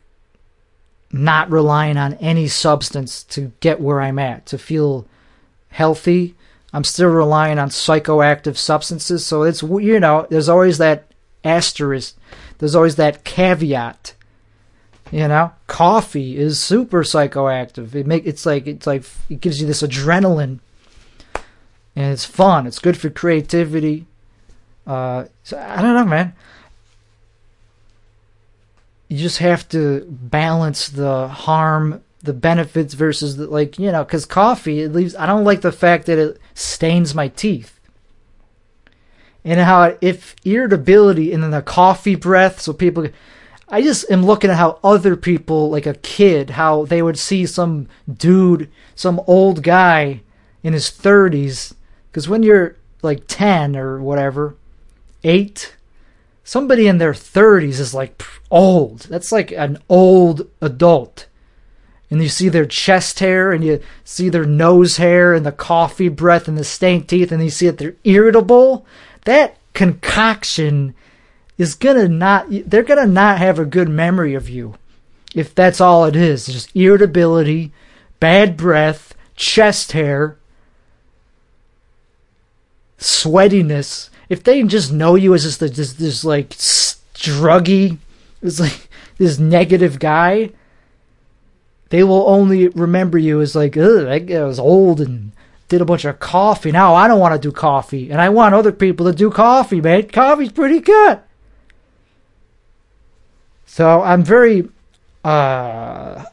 not relying on any substance to get where i'm at to feel healthy. I'm still relying on psychoactive substances. So it's, you know, there's always that asterisk. There's always that caveat. You know, coffee is super psychoactive. It make it's like it's like it gives you this adrenaline, and it's fun. It's good for creativity. Uh, so I don't know, man. You just have to balance the harm the benefits versus the, like you know because coffee it leaves i don't like the fact that it stains my teeth. And how if irritability and then the coffee breath so people i just am looking at how other people like a kid how they would see some dude some old guy in his 30s because when you're like 10 or whatever 8 somebody in their 30s is like old. That's like an old adult and you see their chest hair and you see their nose hair and the coffee breath and the stained teeth and you see that they're irritable, that concoction is gonna not they're gonna not have a good memory of you if that's all it is. Just irritability bad breath chest hair sweatiness. If they just know you as just this, this like druggy this like this negative guy they will only remember you as like, ugh, guy was old and did a bunch of coffee. Now I don't want to do coffee, and I want other people to do coffee, man. Coffee's pretty good. So I'm very, uh,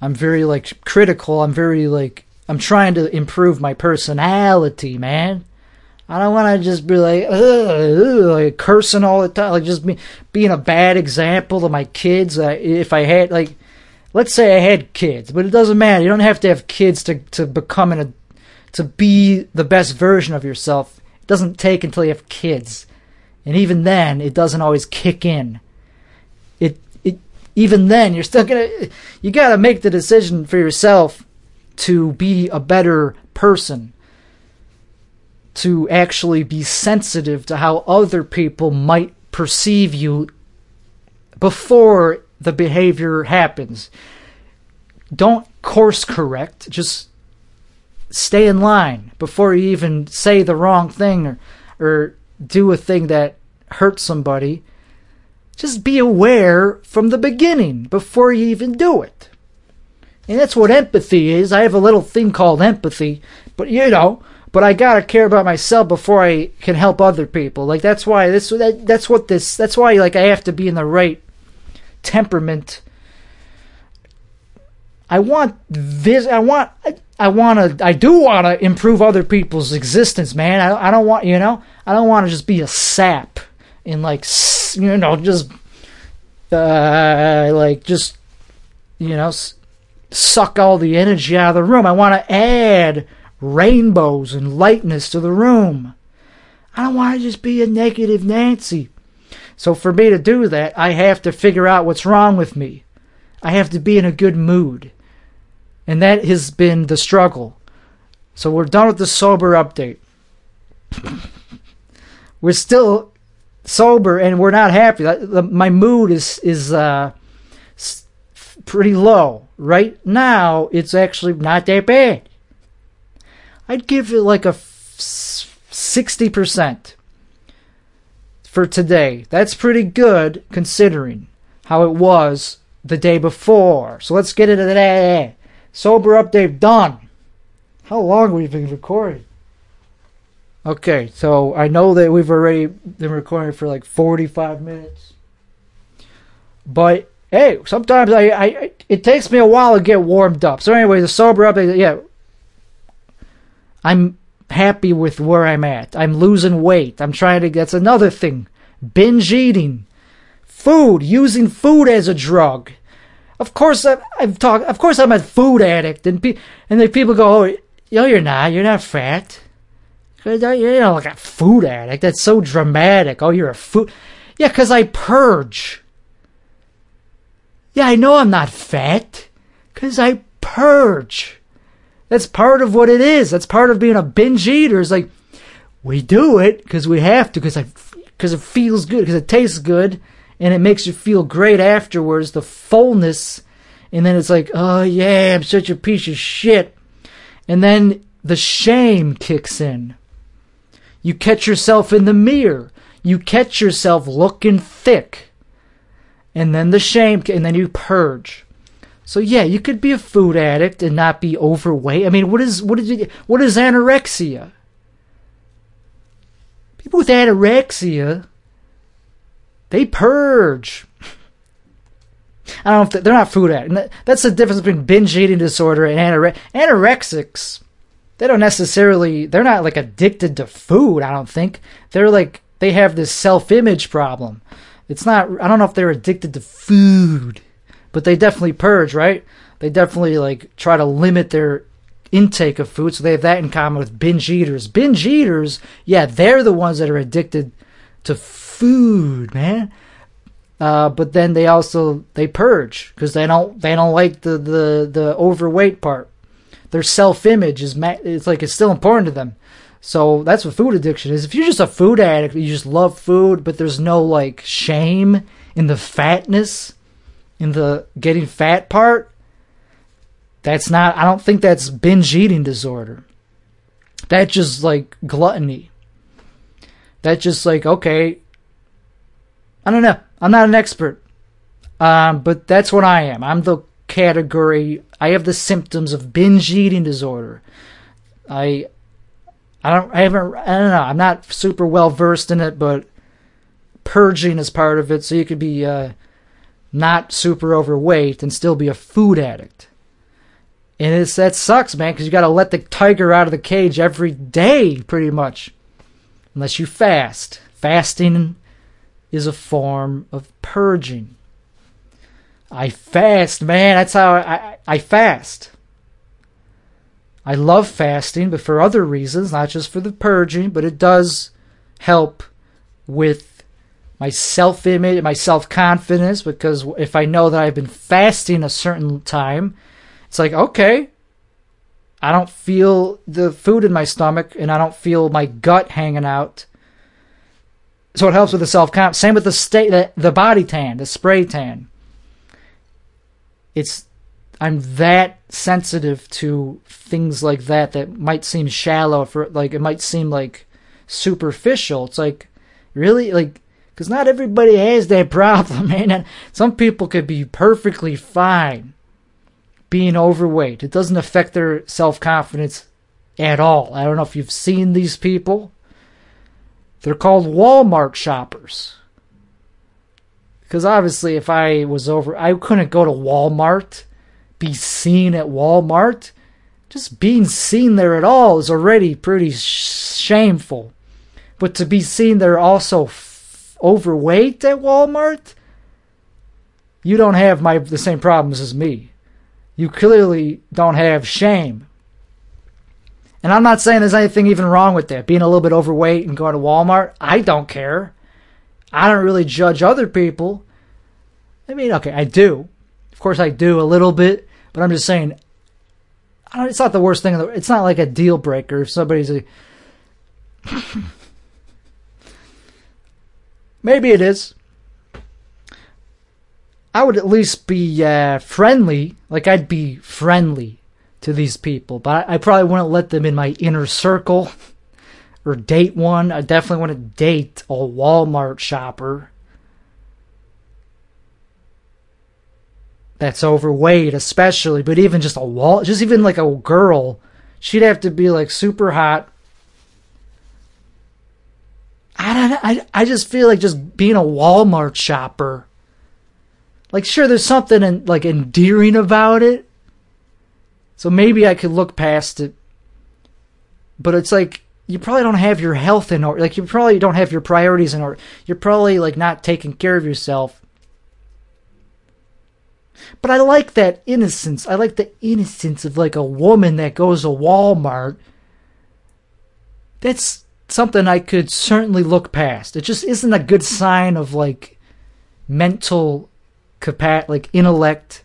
I'm very like critical. I'm very like I'm trying to improve my personality, man. I don't want to just be like, ugh, ugh, like cursing all the time, like just be, being a bad example to my kids. Uh, if I had like, let's say I had kids, but it doesn't matter. You don't have to have kids to, to become a to be the best version of yourself. It doesn't take until you have kids. And even then it doesn't always kick in. It it even then you're still gonna you gotta make the decision for yourself to be a better person. To actually be sensitive to how other people might perceive you before the behavior happens. Don't course correct, just stay in line before you even say the wrong thing or, or do a thing that hurts somebody. Just be aware from the beginning before you even do it. And that's what empathy is. I have a little thing called empathy, but you know, but I gotta care about myself before I can help other people. Like that's why this that, that's what this that's why like I have to be in the right temperament. I want this. I want. I want to. I do want to improve other people's existence, man. I, I don't want. You know. I don't want to just be a sap and like you know just uh like just you know suck all the energy out of the room. I want to add rainbows and lightness to the room. I don't want to just be a negative Nancy. So for me to do that, I have to figure out what's wrong with me. I have to be in a good mood. And that has been the struggle. So we're done with the sober update. [laughs] we're still sober and we're not happy. My mood is is uh, pretty low. Right now, it's actually not that bad. I'd give it like a 60% for today. That's pretty good considering how it was the day before. So let's get into that. Sober update done. How long we've we been recording? Okay, so I know that we've already been recording for like 45 minutes. But hey, sometimes I, I it takes me a while to get warmed up. So anyway, the sober update, yeah. I'm happy with where I'm at. I'm losing weight. I'm trying to that's another thing. Binge eating. Food, using food as a drug. Of course, I've, I've talked. Of course, I'm a food addict, and pe- and then people go, "Oh, no, you're not. You're not fat. You're not like a food addict. That's so dramatic. Oh, you're a food. Yeah, because I purge. Yeah, I know I'm not fat, because I purge. That's part of what it is. That's part of being a binge eater. It's like we do it because we have to, because because it feels good, because it tastes good, and it makes you feel great afterwards, the fullness, and then it's like, oh yeah, I'm such a piece of shit. And then the shame kicks in. You catch yourself in the mirror. You catch yourself looking thick. And then the shame, and then you purge. So yeah, you could be a food addict and not be overweight. I mean, what is what is what is anorexia? People with anorexia they purge. I don't know if they're not food addicts. That's the difference between binge eating disorder and anore- anorexics. They don't necessarily, they're not like addicted to food, I don't think. They're like, they have this self image problem. It's not, I don't know if they're addicted to food, but they definitely purge, right? They definitely like try to limit their intake of food. So they have that in common with binge eaters. Binge eaters, yeah, they're the ones that are addicted to food, man. Uh, but then they also they purge because they don't they don't like the the the overweight part. Their self image is ma- it's like it's still important to them. So that's what food addiction is. If you're just a food addict, you just love food, but there's no like shame in the fatness, in the getting fat part. That's not. I don't think that's binge eating disorder. That's just like gluttony. That's just like okay, I don't know. I'm not an expert. Um, but that's what I am. I'm the category. I have the symptoms of binge eating disorder. I, I don't. I haven't. I don't know. I'm not super well versed in it, but purging is part of it. So you could be uh, not super overweight and still be a food addict. And it's that sucks, man, because you got to let the tiger out of the cage every day, pretty much, unless you fast. Fasting is a form of purging. I fast, man. That's how I, I, I, fast. I love fasting, but for other reasons, not just for the purging, but it does help with my self image, my self confidence, because if I know that I've been fasting a certain time, it's like, okay, I don't feel the food in my stomach and I don't feel my gut hanging out so it helps with the self comp. Same with the state, the, the body tan, the spray tan. It's I'm that sensitive to things like that that might seem shallow for like it might seem like superficial. It's like really like because not everybody has that [laughs] problem, man. And some people could be perfectly fine being overweight. It doesn't affect their self confidence at all. I don't know if you've seen these people. They're called Walmart shoppers. Because obviously, if I was over, I couldn't go to Walmart, be seen at Walmart. Just being seen there at all is already pretty sh- shameful. But to be seen there also overweight at Walmart, you don't have my the same problems as me. You clearly don't have shame. And I'm not saying there's anything even wrong with that. Being a little bit overweight and going to Walmart, I don't care. I don't really judge other people. I mean, okay, I do. Of course, I do a little bit, but I'm just saying, it's not the worst thing. It's not like a deal breaker if somebody's a. Maybe it is. I would at least be uh, friendly. Like I'd be friendly to these people, but I, probably wouldn't let them in my inner circle [laughs] or date one. I definitely wouldn't date a Walmart shopper that's overweight, especially. But even just a wall, just even like a girl, she'd have to be like super hot. I don't. I I just feel like just being a Walmart shopper. Like, sure, there's something in, like endearing about it. So maybe I could look past it. But it's like you probably don't have your health in order. Like you probably don't have your priorities in order. You're probably like not taking care of yourself. But I like that innocence. I like the innocence of like a woman that goes to Walmart. That's something I could certainly look past. It just isn't a good sign of like mental like intellect.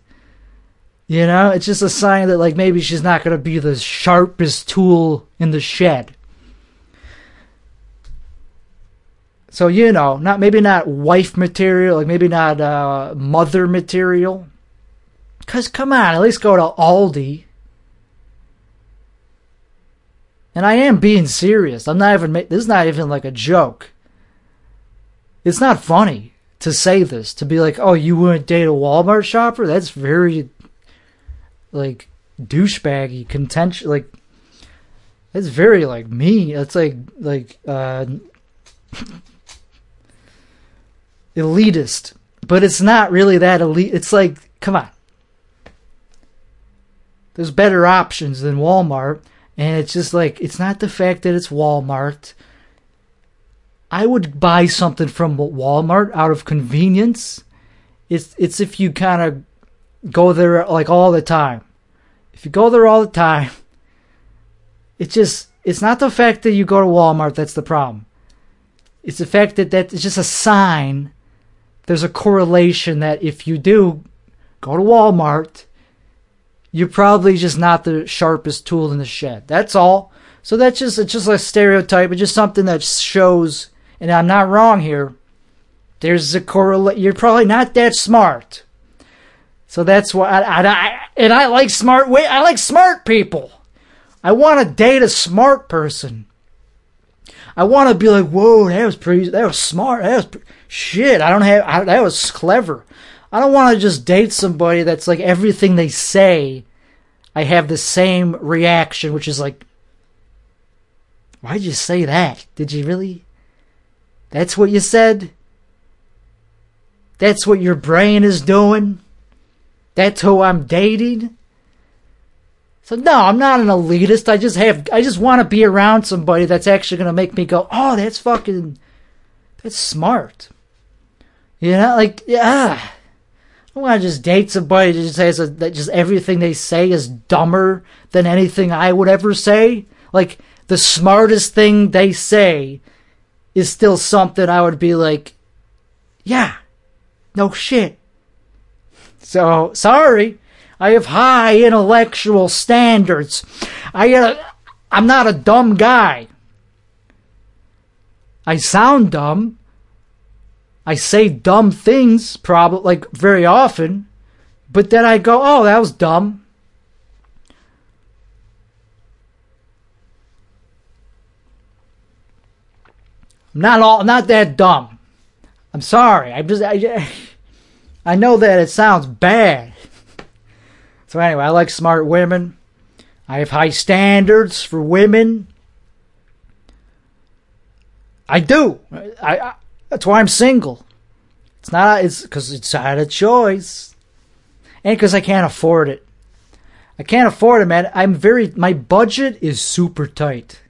You know, it's just a sign that like maybe she's not to be the sharpest tool in the shed. So you know, not maybe not wife material, like maybe not uh, mother material, because come on, at least go to Aldi. And I am being serious. I'm not even. This is not even like a joke. It's not funny to say this. To be like, oh, you wouldn't date a Walmart shopper? That's very, like, douchebaggy, contentious. Like, that's very like me. It's like like uh, elitist, but it's not really that elite. It's like, come on there's better options than Walmart. And it's just like, it's not the fact that it's Walmart. I would buy something from Walmart out of convenience. It's, it's if you kind of go there like all the time. If you go there all the time, it's just, it's not the fact that you go to Walmart that's the problem. It's the fact that that it's just a sign. There's a correlation that if you do go to Walmart, you're probably just not the sharpest tool in the shed. That's all. So that's just it's just a stereotype. It's just something that shows, and I'm not wrong here. There's a correlate. You're probably not that smart. So that's why I, I, I and I like smart. I like smart people. I want to date a smart person. I want to be like, whoa, that was pretty. That was smart. That was shit. I don't have. I, that was clever. I don't want to just date somebody that's like everything they say. I have the same reaction, which is like, why'd you say that? Did you really? That's what you said? That's what your brain is doing? That's who I'm dating? So no, I'm not an elitist. I just have I just want to be around somebody that's actually going to make me go, "Oh, that's fucking that's smart." You know, like yeah. I want to just date somebody that just says that just everything they say is dumber than anything I would ever say. Like the smartest thing they say is still something I would be like, yeah, no shit. So sorry, I have high intellectual standards. I uh, I'm not a dumb guy. I sound dumb, I say dumb things, probably like very often, but then I go, "Oh, that was dumb." I'm not all not that dumb. I'm sorry. I just I, [laughs] I know that it sounds bad. So anyway, I like smart women. I have high standards for women. I do. I, I that's why I'm single. It's not, it's because it's out of choice. And because I can't afford it. I can't afford it, man. I'm very, my budget is super tight.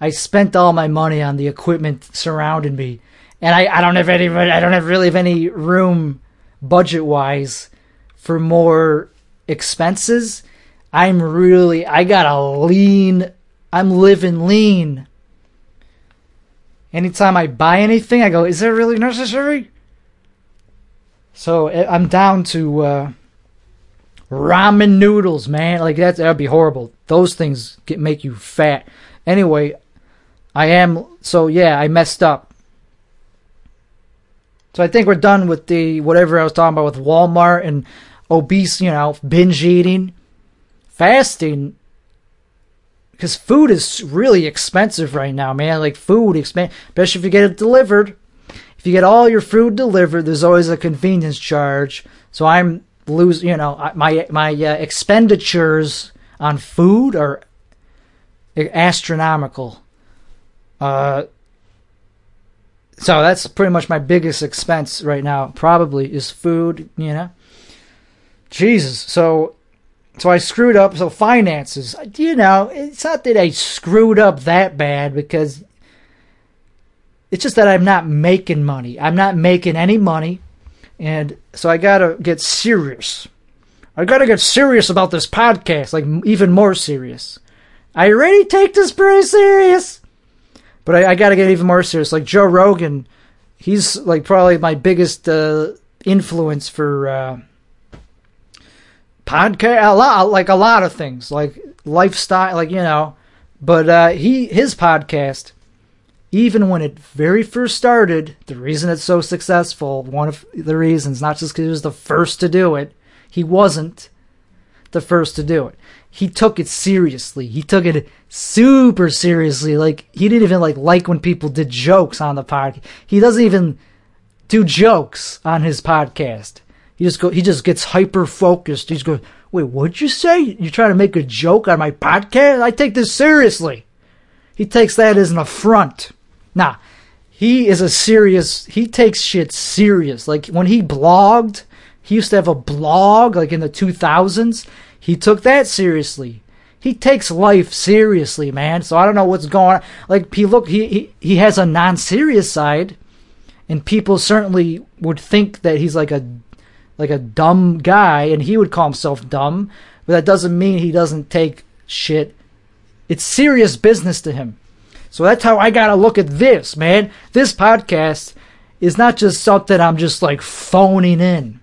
I spent all my money on the equipment surrounding me. And I, I don't have any, I don't have really have any room budget wise for more expenses. I'm really, I got a lean, I'm living lean anytime I buy anything, I go, is it really necessary? So eh, I'm down to uh, ramen noodles, man. Like that, that'd be horrible. Those things get make you fat. Anyway, I am so yeah. I messed up. So I think we're done with the whatever I was talking about with Walmart and obese, you know, binge eating, fasting. Because food is really expensive right now, man. Like food, especially if you get it delivered. If you get all your food delivered, there's always a convenience charge. So I'm lose, you know, my my uh, expenditures on food are astronomical. Uh, so that's pretty much my biggest expense right now. Probably is food. You know, Jesus. So, so I screwed up. So finances. You know, it's not that I screwed up that bad because it's just that I'm not making money. I'm not making any money, and so I gotta get serious. I gotta get serious about this podcast, like even more serious. I already take this pretty serious. But I, I got to get even more serious. Like Joe Rogan, he's like probably my biggest uh, influence for uh, podcast. A lot, like a lot of things, like lifestyle, like you know. But uh, he his podcast, even when it very first started, the reason it's so successful, one of the reasons, not just because he was the first to do it, he wasn't the first to do it he took it seriously. He took it super seriously. Like he didn't even like like when people did jokes on the podcast. He doesn't even do jokes on his podcast. He just go he just gets hyper focused. He's going, "Wait, what'd you say? You're trying to make a joke on my podcast? I take this seriously." He takes that as an affront. Nah, he is a serious. He takes shit serious. Like when he blogged, he used to have a blog like in the 2000s he took that seriously. He takes life seriously, man. So I don't know what's going on. Like he look he he, he has a non-serious side and people certainly would think that he's like a like a dumb guy and he would call himself dumb, but that doesn't mean he doesn't take shit. It's serious business to him. So that's how I got to look at this, man. This podcast is not just something I'm just like phoning in.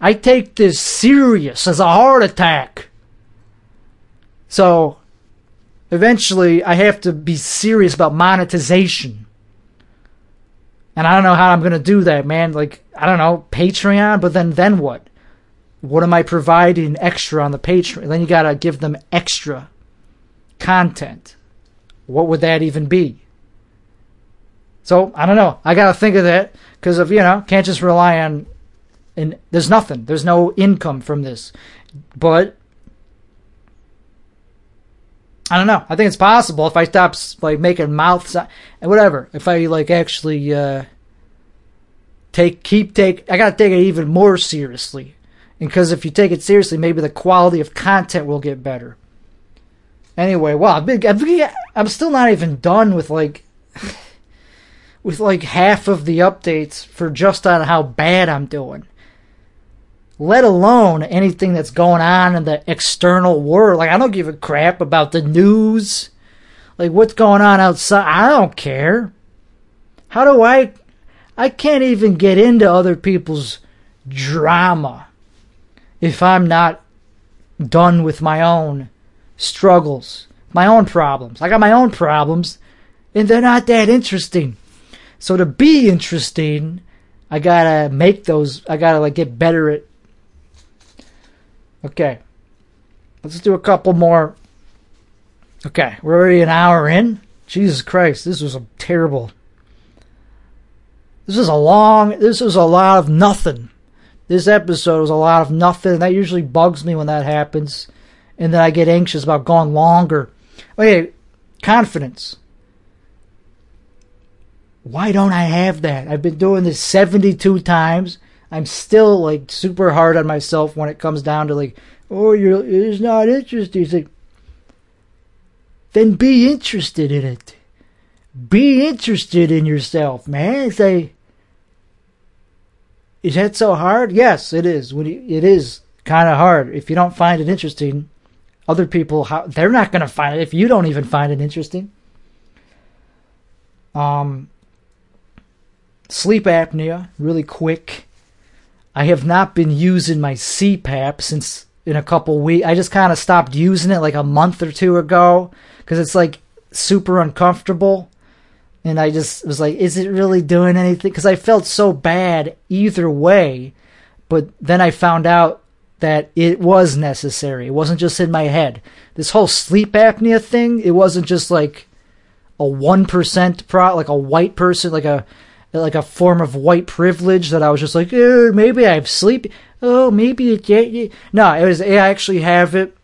I take this serious as a heart attack. So eventually I have to be serious about monetization. And I don't know how I'm to do that, man. Like, I don't know, Patreon, but then then what? What am I providing extra on the Patreon? Then you got to give them extra content. What would that even be? So, I don't know. I got to think of that because of, you know, can't just rely on and there's nothing. There's no income from this. But I don't know. I think it's possible if I stop like making mouths and whatever. If I like actually uh, take keep take I gotta take it even more seriously. Because if you take it seriously, maybe the quality of content will get better. Anyway, wow, been, I'm still not even done with like [sighs] with like half of the updates for just on how bad I'm doing let alone anything that's going on in the external world. Like, I don't give a crap about the news. Like, what's going on outside? I don't care. How do I. I can't even get into other people's drama if I'm not done with my own struggles, my own problems. I got my own problems, and they're not that interesting. So to be interesting, I gotta make those. I gotta like get better at Okay. Let's do a couple more. Okay, we're already an hour in. Jesus Christ, this was a terrible. This is a long. This is a lot of nothing. This episode was a lot of nothing. That usually bugs me when that happens, and then I get anxious about going longer. Okay, confidence. Why don't I have that? I've been doing this 72 times. I'm still like super hard on myself when it comes down to like, oh, you're it's not interested. It's like, then be interested in it. Be interested in yourself, man. Say, is that so hard? Yes, it is. It is kind of hard if you don't find it interesting. Other people, they're not going to find it if you don't even find it interesting. Um, sleep apnea, really quick. I have not been using my CPAP since in a couple weeks. I just kind of stopped using it like a month or two ago because it's like super uncomfortable. And I just was like, is it really doing anything? Because I felt so bad either way. But then I found out that it was necessary. It wasn't just in my head. This whole sleep apnea thing, it wasn't just like a 1% pro, like a white person, like a, like a form of white privilege that I was just like, eh, maybe I have sleep. Oh, maybe it, yeah, no, it was, I actually have it.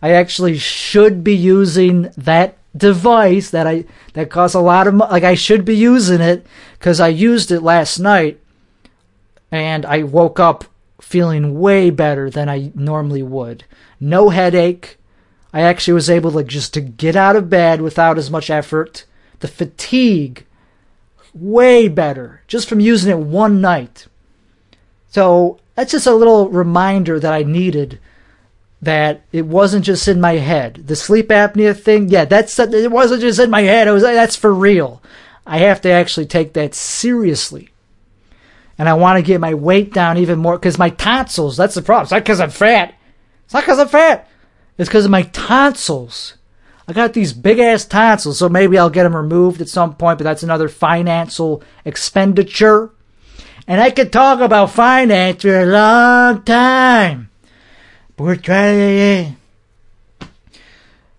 I actually should be using that device that I that costs a lot of money. Like I should be using it because I used it last night, and I woke up feeling way better than I normally would. No headache. I actually was able to just to get out of bed without as much effort. The fatigue way better just from using it one night. So that's just a little reminder that I needed that it wasn't just in my head. The sleep apnea thing, yeah, that's it wasn't just in my head. It was that's for real. I have to actually take that seriously. And I want to get my weight down even more because my tonsils, that's the problem. It's not because I'm fat. It's not because I'm fat. It's because of my tonsils. I got these big ass tonsils, so maybe I'll get them removed at some point, but that's another financial expenditure. And I could talk about finance for a long time. But we're trying to.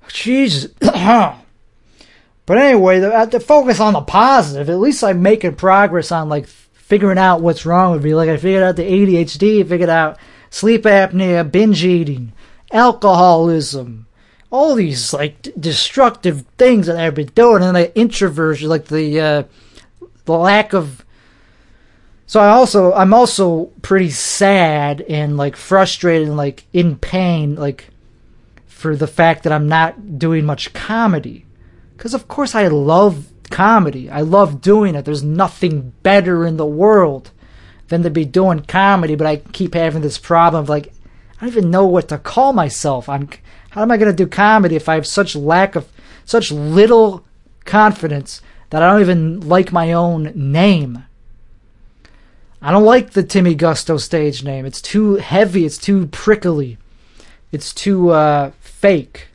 Jesus. [clears throat] but anyway, the, to focus on the positive, at least I'm making progress on like figuring out what's wrong with me. Like I figured out the ADHD, figured out sleep apnea, binge eating, alcoholism, all these like d- destructive things that I've been doing, and the introversion, like the uh, the lack of so I also I'm also pretty sad and like frustrated and like in pain like for the fact that I'm not doing much comedy. Cuz of course I love comedy. I love doing it. There's nothing better in the world than to be doing comedy, but I keep having this problem of like I don't even know what to call myself. I'm how am I going to do comedy if I have such lack of such little confidence that I don't even like my own name? I don't like the Timmy Gusto stage name. It's too heavy. It's too prickly. It's too uh, fake.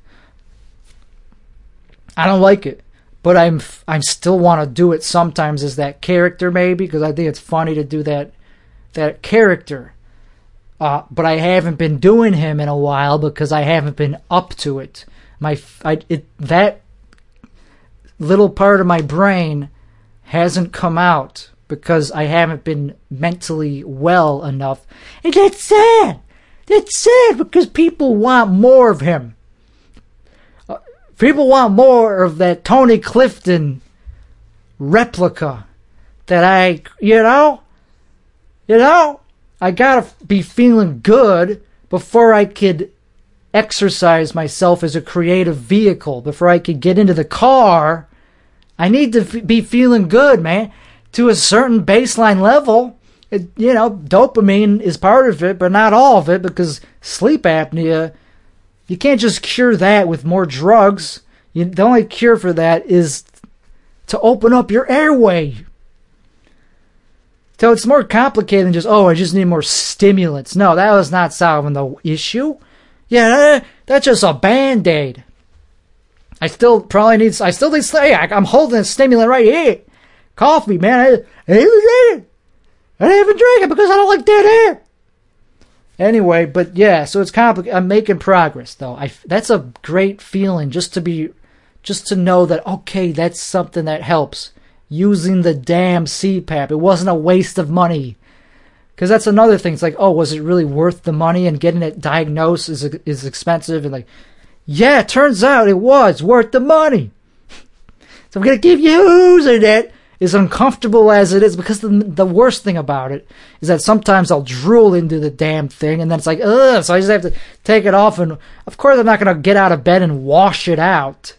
I don't like it, but I'm I still want to do it sometimes as that character maybe because I think it's funny to do that that character. Uh, but I haven't been doing him in a while because I haven't been up to it. My I, it that little part of my brain hasn't come out because I haven't been mentally well enough. And that's sad. That's sad because people want more of him. Uh, people want more of that Tony Clifton replica that I, you know, you know, I gotta be feeling good before I could exercise myself as a creative vehicle, before I could get into the car. I need to f- be feeling good, man to a certain baseline level. It, you know, dopamine is part of it, but not all of it because sleep apnea, you can't just cure that with more drugs. You, the only cure for that is to open up your airway. So it's more complicated than just, oh, I just need more stimulants. No, that was not solving the issue. Yeah, that's just a band aid. I still probably need, I still need, hey, I'm holding a stimulant right here coffee, man. I, I it. I haven't drank it because I don't like dead air. Anyway, but yeah, so it's complicated. I'm making progress though. I that's a great feeling just to be, just to know that okay, that's something that helps. Using the damn CPAP, it wasn't a waste of money. Because that's another thing. It's like, oh, was it really worth the money? And getting it diagnosed is is expensive. And like, yeah, it turns out it was worth the money. [laughs] so I'm gonna keep you using it as uncomfortable as it is, because the, the worst thing about it is that sometimes I'll drool into the damn thing and then it's like, ugh, so I just have to take it off. And of course, I'm not to get out of bed and wash it out.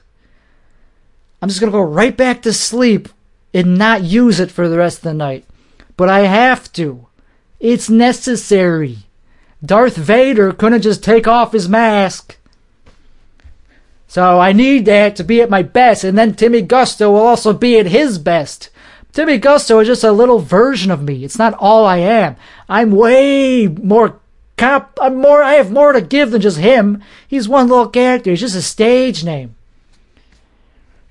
I'm just to go right back to sleep and not use it for the rest of the night. But I have to. It's necessary. Darth Vader couldn't just take off his mask. So I need that to be at my best, and then Timmy Gusto will also be at his best. Timmy Gusto is just a little version of me. It's not all I am. I'm way more. I'm more. I have more to give than just him. He's one little character. He's just a stage name.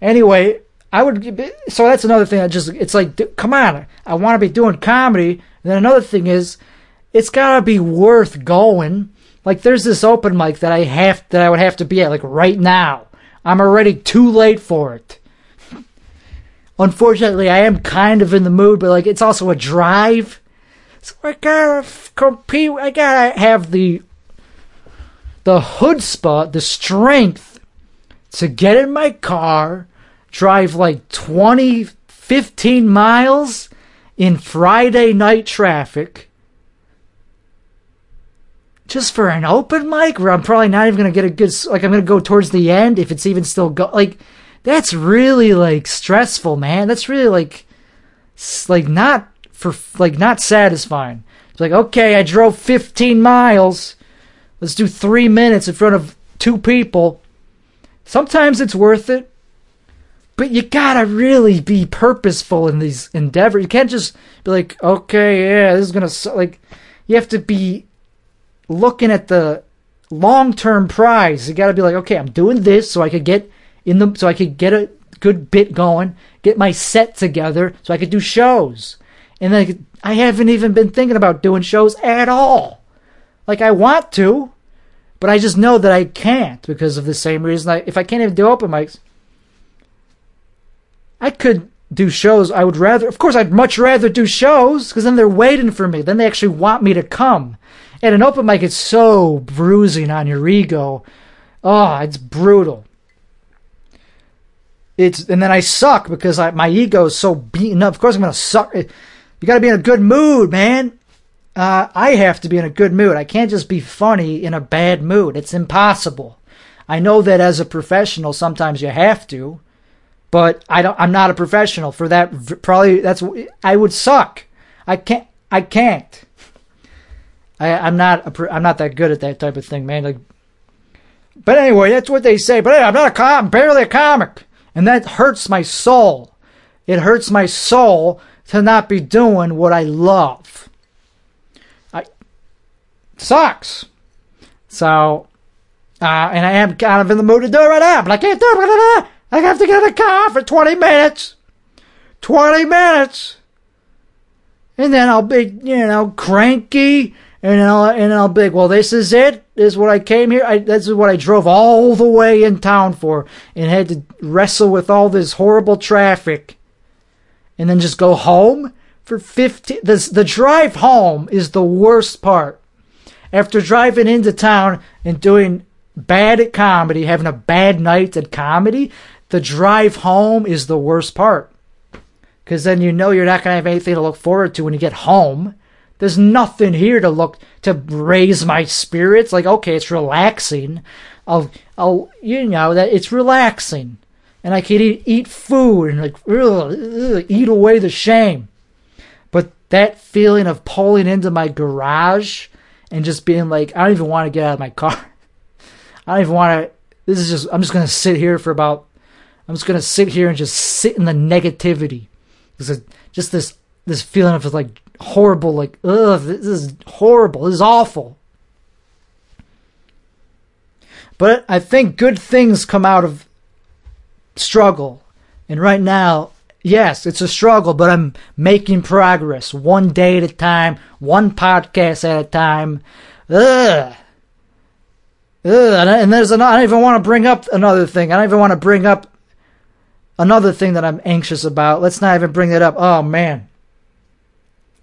Anyway, I would. So that's another thing. I just it's like, come on, I want to be doing comedy. And then another thing is, it's gotta be worth going. Like there's this open mic that I have that I would have to be at like right now. I'm already too late for it. Unfortunately, I am kind of in the mood, but like it's also a drive. So I gotta compete. I gotta have the the hood spot, the strength to get in my car, drive like 20, 15 miles in Friday night traffic just for an open mic where I'm probably not even gonna get a good like I'm gonna go towards the end if it's even still go like that's really like stressful, man. That's really like like not for like not satisfying. It's like okay, I drove 15 miles. Let's do three minutes in front of two people. Sometimes it's worth it, but you gotta really be purposeful in these endeavors. You can't just be like, okay, yeah, this is gonna like. You have to be looking at the long term prize. You got to be like, okay, I'm doing this so I could get in the so I could get a good bit going, get my set together so I could do shows. And then I haven't even been thinking about doing shows at all. Like I want to, but I just know that I can't because of the same reason. I, if I can't even do open mics, I could do shows. I would rather, of course, I'd much rather do shows because then they're waiting for me. Then they actually want me to come. At an open mic, it's so bruising on your ego. Oh, it's brutal. It's and then I suck because I, my ego is so beaten up. Of course, I'm gonna suck. You got to be in a good mood, man. Uh, I have to be in a good mood. I can't just be funny in a bad mood. It's impossible. I know that as a professional, sometimes you have to, but I don't. I'm not a professional for that. Probably that's I would suck. I can't. I can't. I, I'm not a, I'm not that good at that type of thing, man. Like, but anyway, that's what they say. But I'm not a com- I'm barely a comic, and that hurts my soul. It hurts my soul to not be doing what I love. I sucks. So, uh, and I am kind of in the mood to do it right now, but I can't do it. I have to get in the car for 20 minutes. 20 minutes. And then I'll be, you know, cranky and I'll and I'll be like, well, this is it. This is what I came here. I, this is what I drove all the way in town for, and had to wrestle with all this horrible traffic, and then just go home for fifteen. The the drive home is the worst part. After driving into town and doing bad at comedy, having a bad night at comedy, the drive home is the worst part. Because then you know you're not going to have anything to look forward to when you get home there's nothing here to look to raise my spirits. Like, okay, it's relaxing. I'll, I'll, you know, that it's relaxing, and I can eat, eat food and like ugh, ugh, eat away the shame. But that feeling of pulling into my garage and just being like, I don't even want to get out of my car. [laughs] I don't even want to. This is just. I'm just gonna sit here for about. I'm just gonna sit here and just sit in the negativity. Because Just this this feeling of it's like horrible, like, ugh, this is horrible, this is awful. But I think good things come out of struggle. And right now, yes, it's a struggle, but I'm making progress one day at a time, one podcast at a time. Ugh. Ugh. And there's another, I don't even want to bring up another thing. I don't even want to bring up another thing that I'm anxious about. Let's not even bring that up. Oh, man.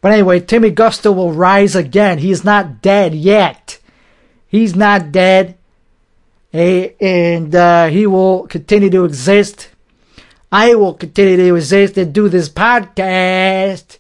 But anyway, Timmy Gusto will rise again. He's not dead yet. He's not dead. And uh, he will continue to exist. I will continue to exist and do this podcast.